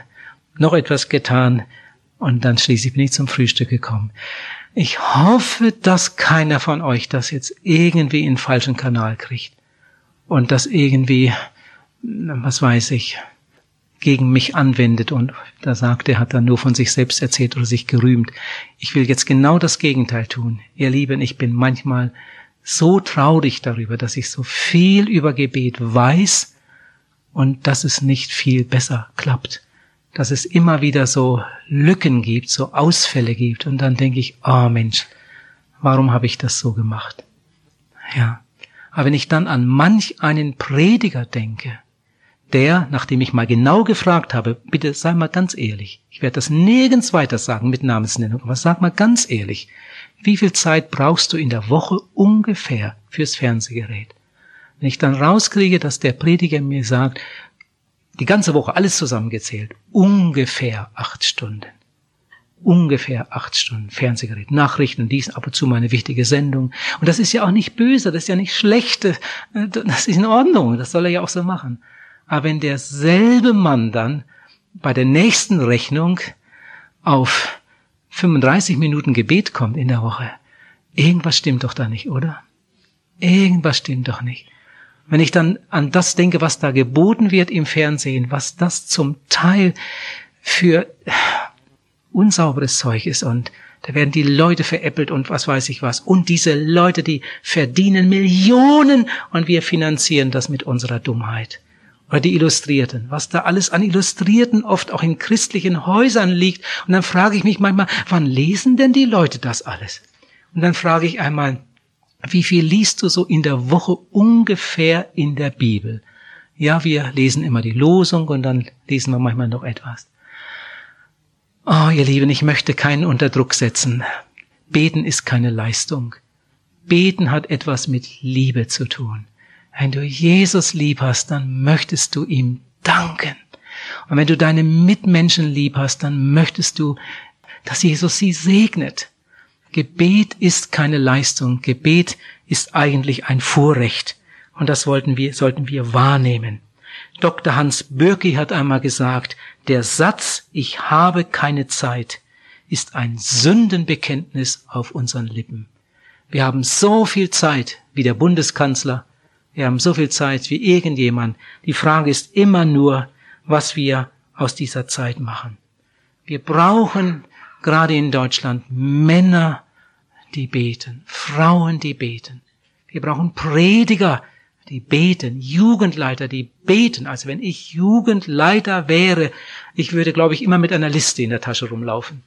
noch etwas getan. Und dann schließlich bin ich zum Frühstück gekommen. Ich hoffe, dass keiner von euch das jetzt irgendwie in den falschen Kanal kriegt. Und das irgendwie, was weiß ich, gegen mich anwendet. Und da sagt er, hat dann nur von sich selbst erzählt oder sich gerühmt. Ich will jetzt genau das Gegenteil tun. Ihr Lieben, ich bin manchmal so traurig darüber, dass ich so viel über Gebet weiß und dass es nicht viel besser klappt dass es immer wieder so Lücken gibt, so Ausfälle gibt. Und dann denke ich, oh Mensch, warum habe ich das so gemacht? Ja. Aber wenn ich dann an manch einen Prediger denke, der, nachdem ich mal genau gefragt habe, bitte sei mal ganz ehrlich, ich werde das nirgends weiter sagen mit Namensnennung, aber sag mal ganz ehrlich, wie viel Zeit brauchst du in der Woche ungefähr fürs Fernsehgerät? Wenn ich dann rauskriege, dass der Prediger mir sagt, die ganze Woche, alles zusammengezählt, ungefähr acht Stunden. Ungefähr acht Stunden Fernsehgerät, Nachrichten, dies ab und zu mal eine wichtige Sendung. Und das ist ja auch nicht böse, das ist ja nicht schlecht, äh, das ist in Ordnung, das soll er ja auch so machen. Aber wenn derselbe Mann dann bei der nächsten Rechnung auf 35 Minuten Gebet kommt in der Woche, irgendwas stimmt doch da nicht, oder? Irgendwas stimmt doch nicht. Wenn ich dann an das denke, was da geboten wird im Fernsehen, was das zum Teil für unsauberes Zeug ist und da werden die Leute veräppelt und was weiß ich was. Und diese Leute, die verdienen Millionen und wir finanzieren das mit unserer Dummheit. Oder die Illustrierten, was da alles an Illustrierten oft auch in christlichen Häusern liegt. Und dann frage ich mich manchmal, wann lesen denn die Leute das alles? Und dann frage ich einmal, wie viel liest du so in der Woche ungefähr in der Bibel? Ja, wir lesen immer die Losung und dann lesen wir manchmal noch etwas. Oh, ihr Lieben, ich möchte keinen unter Druck setzen. Beten ist keine Leistung. Beten hat etwas mit Liebe zu tun. Wenn du Jesus lieb hast, dann möchtest du ihm danken. Und wenn du deine Mitmenschen lieb hast, dann möchtest du, dass Jesus sie segnet. Gebet ist keine Leistung. Gebet ist eigentlich ein Vorrecht. Und das wollten wir, sollten wir wahrnehmen. Dr. Hans Bürki hat einmal gesagt, der Satz, ich habe keine Zeit, ist ein Sündenbekenntnis auf unseren Lippen. Wir haben so viel Zeit wie der Bundeskanzler, wir haben so viel Zeit wie irgendjemand. Die Frage ist immer nur, was wir aus dieser Zeit machen. Wir brauchen gerade in Deutschland Männer, die beten, Frauen, die beten. Wir brauchen Prediger, die beten, Jugendleiter, die beten. Also wenn ich Jugendleiter wäre, ich würde, glaube ich, immer mit einer Liste in der Tasche rumlaufen.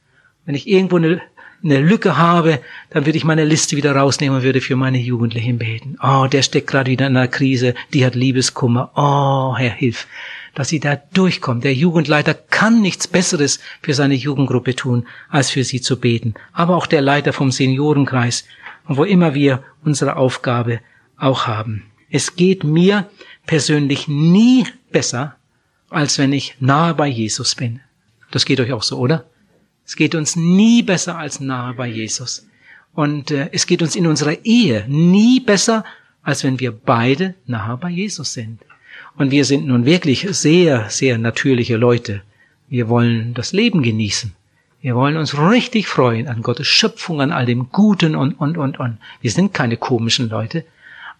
Wenn ich irgendwo eine, eine Lücke habe, dann würde ich meine Liste wieder rausnehmen und würde für meine Jugendlichen beten. Oh, der steckt gerade wieder in einer Krise, die hat Liebeskummer. Oh, Herr, hilf dass sie da durchkommen. Der Jugendleiter kann nichts Besseres für seine Jugendgruppe tun, als für sie zu beten. Aber auch der Leiter vom Seniorenkreis, wo immer wir unsere Aufgabe auch haben. Es geht mir persönlich nie besser, als wenn ich nahe bei Jesus bin. Das geht euch auch so, oder? Es geht uns nie besser als nahe bei Jesus. Und äh, es geht uns in unserer Ehe nie besser, als wenn wir beide nahe bei Jesus sind. Und wir sind nun wirklich sehr, sehr natürliche Leute. Wir wollen das Leben genießen. Wir wollen uns richtig freuen an Gottes Schöpfung, an all dem Guten und, und, und, und. Wir sind keine komischen Leute.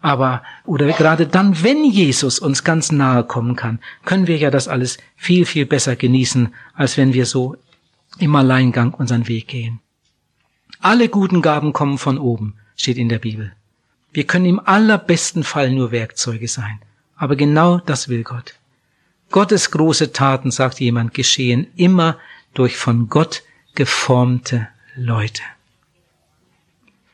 Aber, oder gerade dann, wenn Jesus uns ganz nahe kommen kann, können wir ja das alles viel, viel besser genießen, als wenn wir so im Alleingang unseren Weg gehen. Alle guten Gaben kommen von oben, steht in der Bibel. Wir können im allerbesten Fall nur Werkzeuge sein. Aber genau das will Gott. Gottes große Taten, sagt jemand, geschehen immer durch von Gott geformte Leute.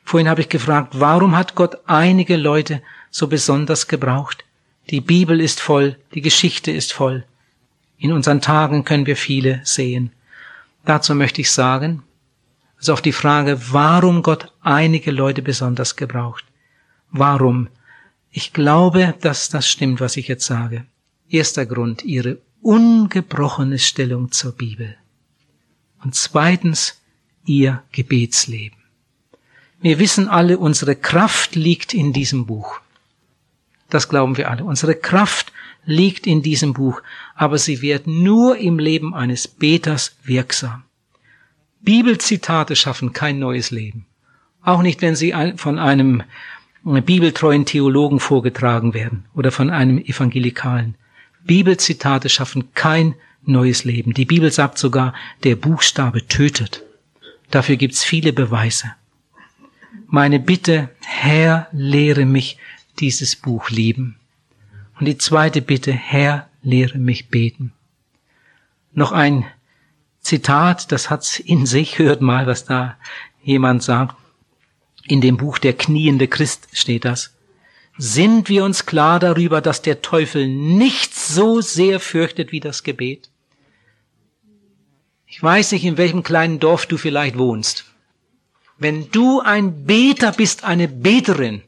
Vorhin habe ich gefragt, warum hat Gott einige Leute so besonders gebraucht? Die Bibel ist voll, die Geschichte ist voll. In unseren Tagen können wir viele sehen. Dazu möchte ich sagen, also auf die Frage, warum Gott einige Leute besonders gebraucht. Warum ich glaube, dass das stimmt, was ich jetzt sage. Erster Grund, ihre ungebrochene Stellung zur Bibel. Und zweitens, ihr Gebetsleben. Wir wissen alle, unsere Kraft liegt in diesem Buch. Das glauben wir alle. Unsere Kraft liegt in diesem Buch, aber sie wird nur im Leben eines Beters wirksam. Bibelzitate schaffen kein neues Leben. Auch nicht, wenn sie von einem bibeltreuen Theologen vorgetragen werden oder von einem evangelikalen. Bibelzitate schaffen kein neues Leben. Die Bibel sagt sogar, der Buchstabe tötet. Dafür gibt's viele Beweise. Meine Bitte, Herr, lehre mich dieses Buch lieben. Und die zweite Bitte, Herr, lehre mich beten. Noch ein Zitat, das hat's in sich, hört mal, was da jemand sagt. In dem Buch Der kniende Christ steht das. Sind wir uns klar darüber, dass der Teufel nicht so sehr fürchtet wie das Gebet? Ich weiß nicht, in welchem kleinen Dorf du vielleicht wohnst. Wenn du ein Beter bist, eine Beterin,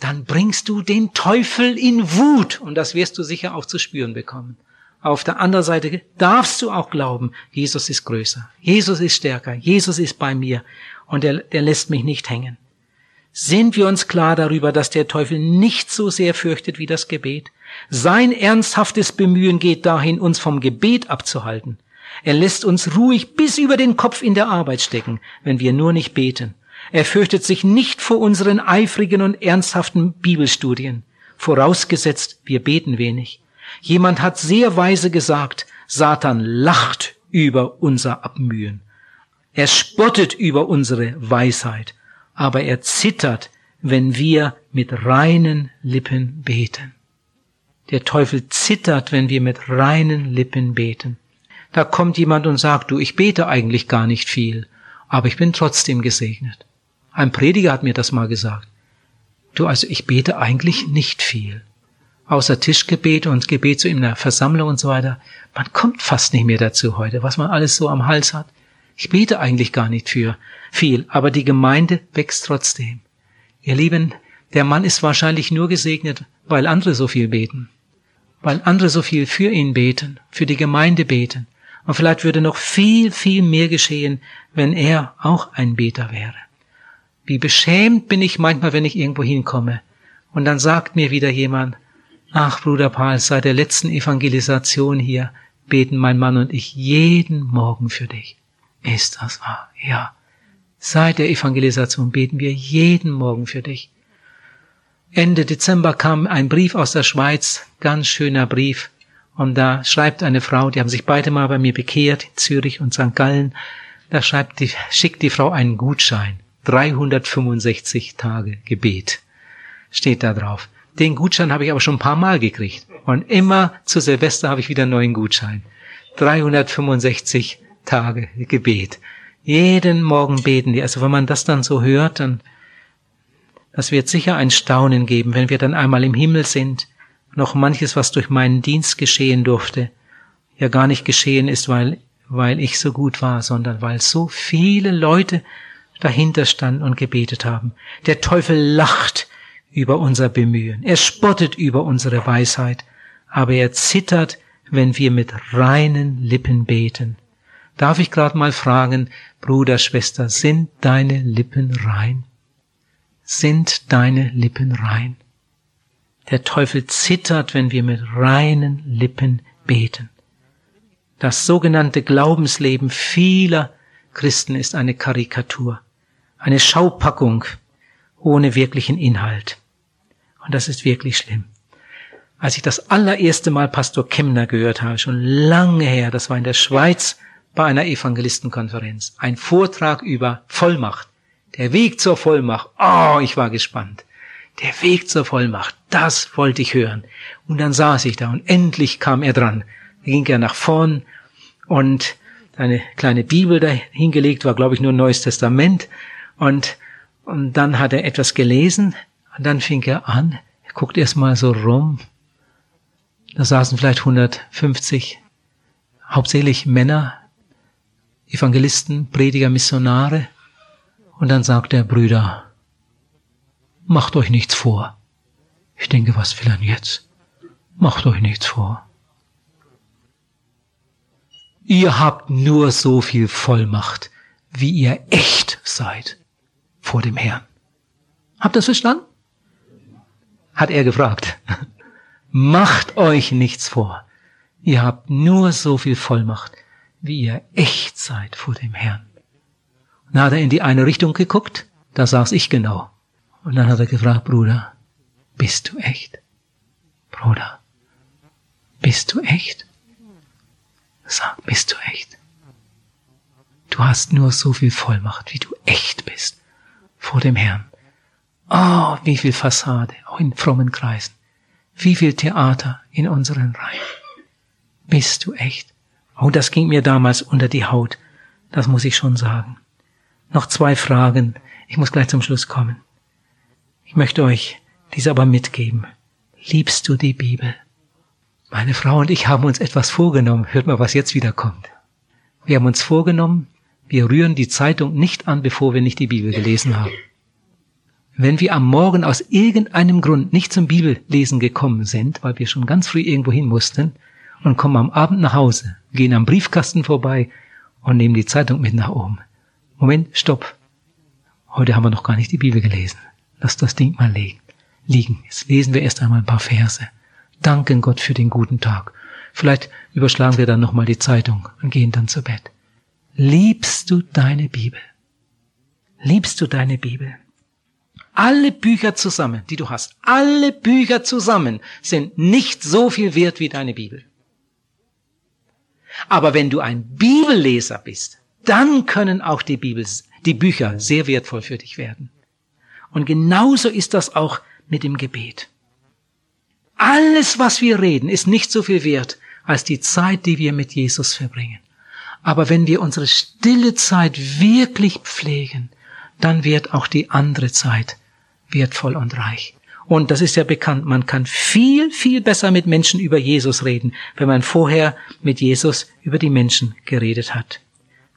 dann bringst du den Teufel in Wut und das wirst du sicher auch zu spüren bekommen. Auf der anderen Seite darfst du auch glauben, Jesus ist größer, Jesus ist stärker, Jesus ist bei mir und er, er lässt mich nicht hängen. Sind wir uns klar darüber, dass der Teufel nicht so sehr fürchtet wie das Gebet? Sein ernsthaftes Bemühen geht dahin, uns vom Gebet abzuhalten. Er lässt uns ruhig bis über den Kopf in der Arbeit stecken, wenn wir nur nicht beten. Er fürchtet sich nicht vor unseren eifrigen und ernsthaften Bibelstudien, vorausgesetzt wir beten wenig. Jemand hat sehr weise gesagt, Satan lacht über unser Abmühen. Er spottet über unsere Weisheit, aber er zittert, wenn wir mit reinen Lippen beten. Der Teufel zittert, wenn wir mit reinen Lippen beten. Da kommt jemand und sagt, du, ich bete eigentlich gar nicht viel, aber ich bin trotzdem gesegnet. Ein Prediger hat mir das mal gesagt. Du, also ich bete eigentlich nicht viel außer Tischgebet und Gebet so in der Versammlung und so weiter. Man kommt fast nicht mehr dazu heute, was man alles so am Hals hat. Ich bete eigentlich gar nicht für viel, aber die Gemeinde wächst trotzdem. Ihr Lieben, der Mann ist wahrscheinlich nur gesegnet, weil andere so viel beten, weil andere so viel für ihn beten, für die Gemeinde beten. Und vielleicht würde noch viel, viel mehr geschehen, wenn er auch ein Beter wäre. Wie beschämt bin ich manchmal, wenn ich irgendwo hinkomme. Und dann sagt mir wieder jemand, Ach, Bruder Paul, seit der letzten Evangelisation hier beten mein Mann und ich jeden Morgen für dich. Ist das wahr? Ja. Seit der Evangelisation beten wir jeden Morgen für dich. Ende Dezember kam ein Brief aus der Schweiz, ganz schöner Brief. Und da schreibt eine Frau, die haben sich beide mal bei mir bekehrt, Zürich und St. Gallen. Da schreibt die, schickt die Frau einen Gutschein. 365 Tage Gebet. Steht da drauf. Den Gutschein habe ich aber schon ein paar Mal gekriegt. Und immer zu Silvester habe ich wieder einen neuen Gutschein. 365 Tage Gebet. Jeden Morgen beten die. Also wenn man das dann so hört, dann, das wird sicher ein Staunen geben, wenn wir dann einmal im Himmel sind. Noch manches, was durch meinen Dienst geschehen durfte, ja gar nicht geschehen ist, weil, weil ich so gut war, sondern weil so viele Leute dahinter standen und gebetet haben. Der Teufel lacht über unser Bemühen. Er spottet über unsere Weisheit, aber er zittert, wenn wir mit reinen Lippen beten. Darf ich gerade mal fragen, Bruder, Schwester, sind deine Lippen rein? Sind deine Lippen rein? Der Teufel zittert, wenn wir mit reinen Lippen beten. Das sogenannte Glaubensleben vieler Christen ist eine Karikatur, eine Schaupackung ohne wirklichen Inhalt. Und das ist wirklich schlimm. Als ich das allererste Mal Pastor Kemner gehört habe, schon lange her, das war in der Schweiz bei einer Evangelistenkonferenz, ein Vortrag über Vollmacht. Der Weg zur Vollmacht. Oh, ich war gespannt. Der Weg zur Vollmacht, das wollte ich hören. Und dann saß ich da und endlich kam er dran. Da ging er nach vorn und eine kleine Bibel da hingelegt, war glaube ich nur ein Neues Testament. Und, und dann hat er etwas gelesen und dann fing er an, er guckt erst mal so rum. Da saßen vielleicht 150, hauptsächlich Männer, Evangelisten, Prediger, Missionare. Und dann sagt er, Brüder, macht euch nichts vor. Ich denke, was will er jetzt? Macht euch nichts vor. Ihr habt nur so viel Vollmacht, wie ihr echt seid vor dem Herrn. Habt ihr das verstanden? hat er gefragt. Macht euch nichts vor. Ihr habt nur so viel Vollmacht, wie ihr echt seid vor dem Herrn. Dann hat er in die eine Richtung geguckt, da saß ich genau. Und dann hat er gefragt, Bruder, bist du echt? Bruder, bist du echt? Sag, bist du echt? Du hast nur so viel Vollmacht, wie du echt bist vor dem Herrn. Oh, wie viel Fassade, auch in frommen Kreisen. Wie viel Theater in unseren Reihen. Bist du echt? Oh, das ging mir damals unter die Haut. Das muss ich schon sagen. Noch zwei Fragen. Ich muss gleich zum Schluss kommen. Ich möchte euch dies aber mitgeben. Liebst du die Bibel? Meine Frau und ich haben uns etwas vorgenommen. Hört mal, was jetzt wieder kommt. Wir haben uns vorgenommen, wir rühren die Zeitung nicht an, bevor wir nicht die Bibel gelesen haben. Wenn wir am Morgen aus irgendeinem Grund nicht zum Bibellesen gekommen sind, weil wir schon ganz früh irgendwo hin mussten, und kommen am Abend nach Hause, gehen am Briefkasten vorbei und nehmen die Zeitung mit nach oben. Moment, stopp. Heute haben wir noch gar nicht die Bibel gelesen. Lass das Ding mal liegen. Jetzt lesen wir erst einmal ein paar Verse. Danken Gott für den guten Tag. Vielleicht überschlagen wir dann nochmal die Zeitung und gehen dann zu Bett. Liebst du deine Bibel? Liebst du deine Bibel? Alle Bücher zusammen, die du hast, alle Bücher zusammen sind nicht so viel wert wie deine Bibel. Aber wenn du ein Bibelleser bist, dann können auch die Bibel, die Bücher sehr wertvoll für dich werden. Und genauso ist das auch mit dem Gebet. Alles, was wir reden, ist nicht so viel wert als die Zeit, die wir mit Jesus verbringen. Aber wenn wir unsere stille Zeit wirklich pflegen, dann wird auch die andere Zeit wertvoll und reich. Und das ist ja bekannt, man kann viel, viel besser mit Menschen über Jesus reden, wenn man vorher mit Jesus über die Menschen geredet hat.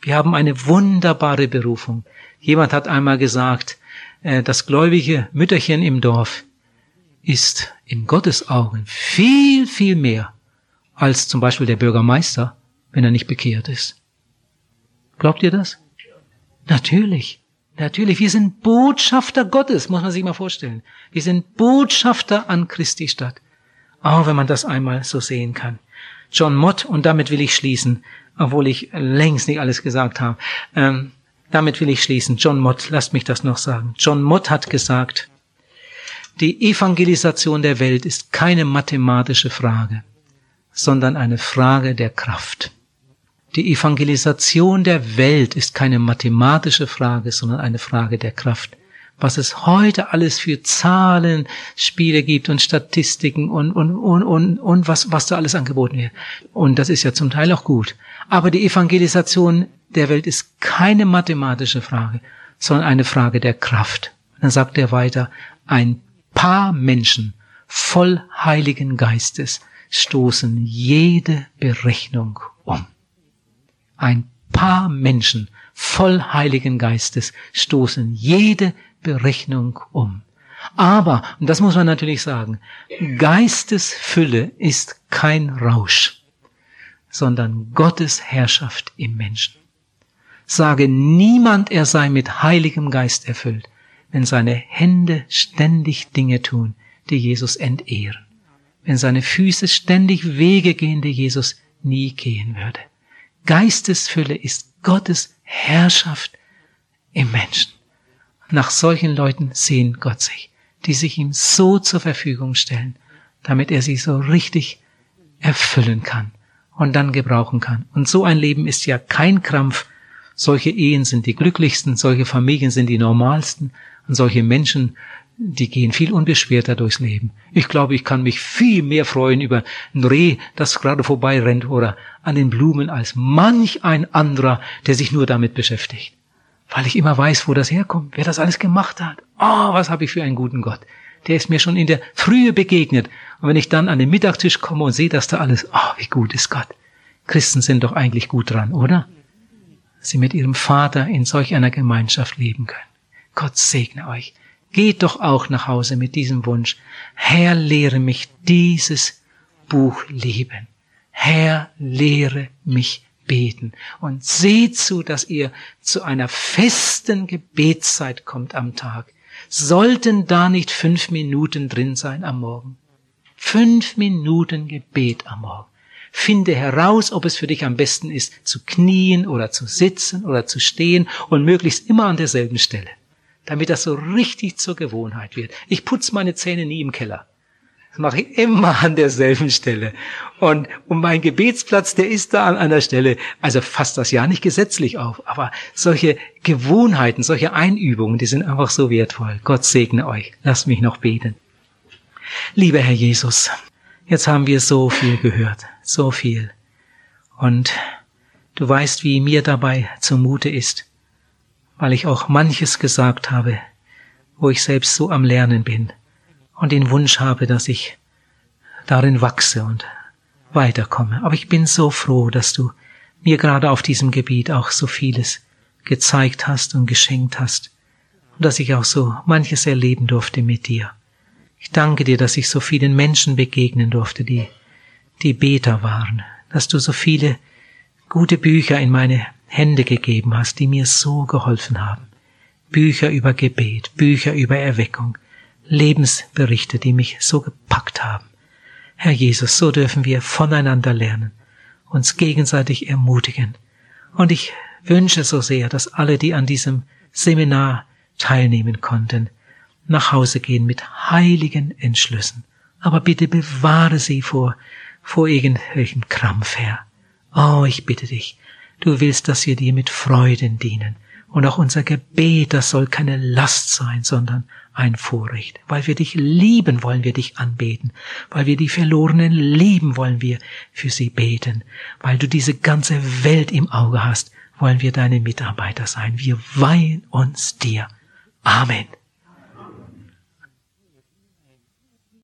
Wir haben eine wunderbare Berufung. Jemand hat einmal gesagt, äh, das gläubige Mütterchen im Dorf ist in Gottes Augen viel, viel mehr als zum Beispiel der Bürgermeister, wenn er nicht bekehrt ist. Glaubt ihr das? Natürlich. Natürlich, wir sind Botschafter Gottes, muss man sich mal vorstellen. Wir sind Botschafter an Christi Stadt. Auch wenn man das einmal so sehen kann. John Mott, und damit will ich schließen, obwohl ich längst nicht alles gesagt habe, ähm, damit will ich schließen. John Mott, lasst mich das noch sagen. John Mott hat gesagt, die Evangelisation der Welt ist keine mathematische Frage, sondern eine Frage der Kraft. Die Evangelisation der Welt ist keine mathematische Frage, sondern eine Frage der Kraft. Was es heute alles für Zahlenspiele gibt und Statistiken und, und, und, und, und was, was da alles angeboten wird. Und das ist ja zum Teil auch gut. Aber die Evangelisation der Welt ist keine mathematische Frage, sondern eine Frage der Kraft. Dann sagt er weiter, ein paar Menschen voll Heiligen Geistes stoßen jede Berechnung. Ein paar Menschen voll Heiligen Geistes stoßen jede Berechnung um. Aber, und das muss man natürlich sagen, Geistesfülle ist kein Rausch, sondern Gottes Herrschaft im Menschen. Sage niemand, er sei mit Heiligem Geist erfüllt, wenn seine Hände ständig Dinge tun, die Jesus entehren, wenn seine Füße ständig Wege gehen, die Jesus nie gehen würde. Geistesfülle ist Gottes Herrschaft im Menschen. Nach solchen Leuten sehen Gott sich, die sich ihm so zur Verfügung stellen, damit er sie so richtig erfüllen kann und dann gebrauchen kann. Und so ein Leben ist ja kein Krampf. Solche Ehen sind die glücklichsten, solche Familien sind die normalsten und solche Menschen die gehen viel unbeschwerter durchs Leben. Ich glaube, ich kann mich viel mehr freuen über ein Reh, das gerade vorbei rennt oder an den Blumen als manch ein anderer, der sich nur damit beschäftigt. Weil ich immer weiß, wo das herkommt, wer das alles gemacht hat. Oh, was habe ich für einen guten Gott. Der ist mir schon in der Frühe begegnet. Und wenn ich dann an den Mittagstisch komme und sehe, dass da alles, oh, wie gut ist Gott. Christen sind doch eigentlich gut dran, oder? Sie mit ihrem Vater in solch einer Gemeinschaft leben können. Gott segne euch. Geht doch auch nach Hause mit diesem Wunsch. Herr, lehre mich dieses Buch lieben. Herr, lehre mich beten. Und seht zu, dass ihr zu einer festen Gebetszeit kommt am Tag. Sollten da nicht fünf Minuten drin sein am Morgen? Fünf Minuten Gebet am Morgen. Finde heraus, ob es für dich am besten ist, zu knien oder zu sitzen oder zu stehen und möglichst immer an derselben Stelle, damit das so richtig zur Gewohnheit wird. Ich putze meine Zähne nie im Keller. Das mache ich immer an derselben Stelle. Und, und mein Gebetsplatz, der ist da an einer Stelle, also fasst das ja nicht gesetzlich auf, aber solche Gewohnheiten, solche Einübungen, die sind einfach so wertvoll. Gott segne euch. Lasst mich noch beten. Lieber Herr Jesus, jetzt haben wir so viel gehört, so viel. Und du weißt, wie mir dabei zumute ist, weil ich auch manches gesagt habe, wo ich selbst so am Lernen bin und den Wunsch habe, dass ich darin wachse und weiterkomme. Aber ich bin so froh, dass du mir gerade auf diesem Gebiet auch so vieles gezeigt hast und geschenkt hast und dass ich auch so manches erleben durfte mit dir. Ich danke dir, dass ich so vielen Menschen begegnen durfte, die, die Beter waren, dass du so viele gute Bücher in meine Hände gegeben hast, die mir so geholfen haben. Bücher über Gebet, Bücher über Erweckung, Lebensberichte, die mich so gepackt haben. Herr Jesus, so dürfen wir voneinander lernen, uns gegenseitig ermutigen. Und ich wünsche so sehr, dass alle, die an diesem Seminar teilnehmen konnten, nach Hause gehen mit heiligen Entschlüssen. Aber bitte bewahre sie vor, vor irgendwelchen Krampf, Herr. Oh, ich bitte dich, du willst, dass wir dir mit Freuden dienen. Und auch unser Gebet, das soll keine Last sein, sondern ein Vorrecht. Weil wir dich lieben, wollen wir dich anbeten. Weil wir die Verlorenen lieben, wollen wir für sie beten. Weil du diese ganze Welt im Auge hast, wollen wir deine Mitarbeiter sein. Wir weihen uns dir. Amen.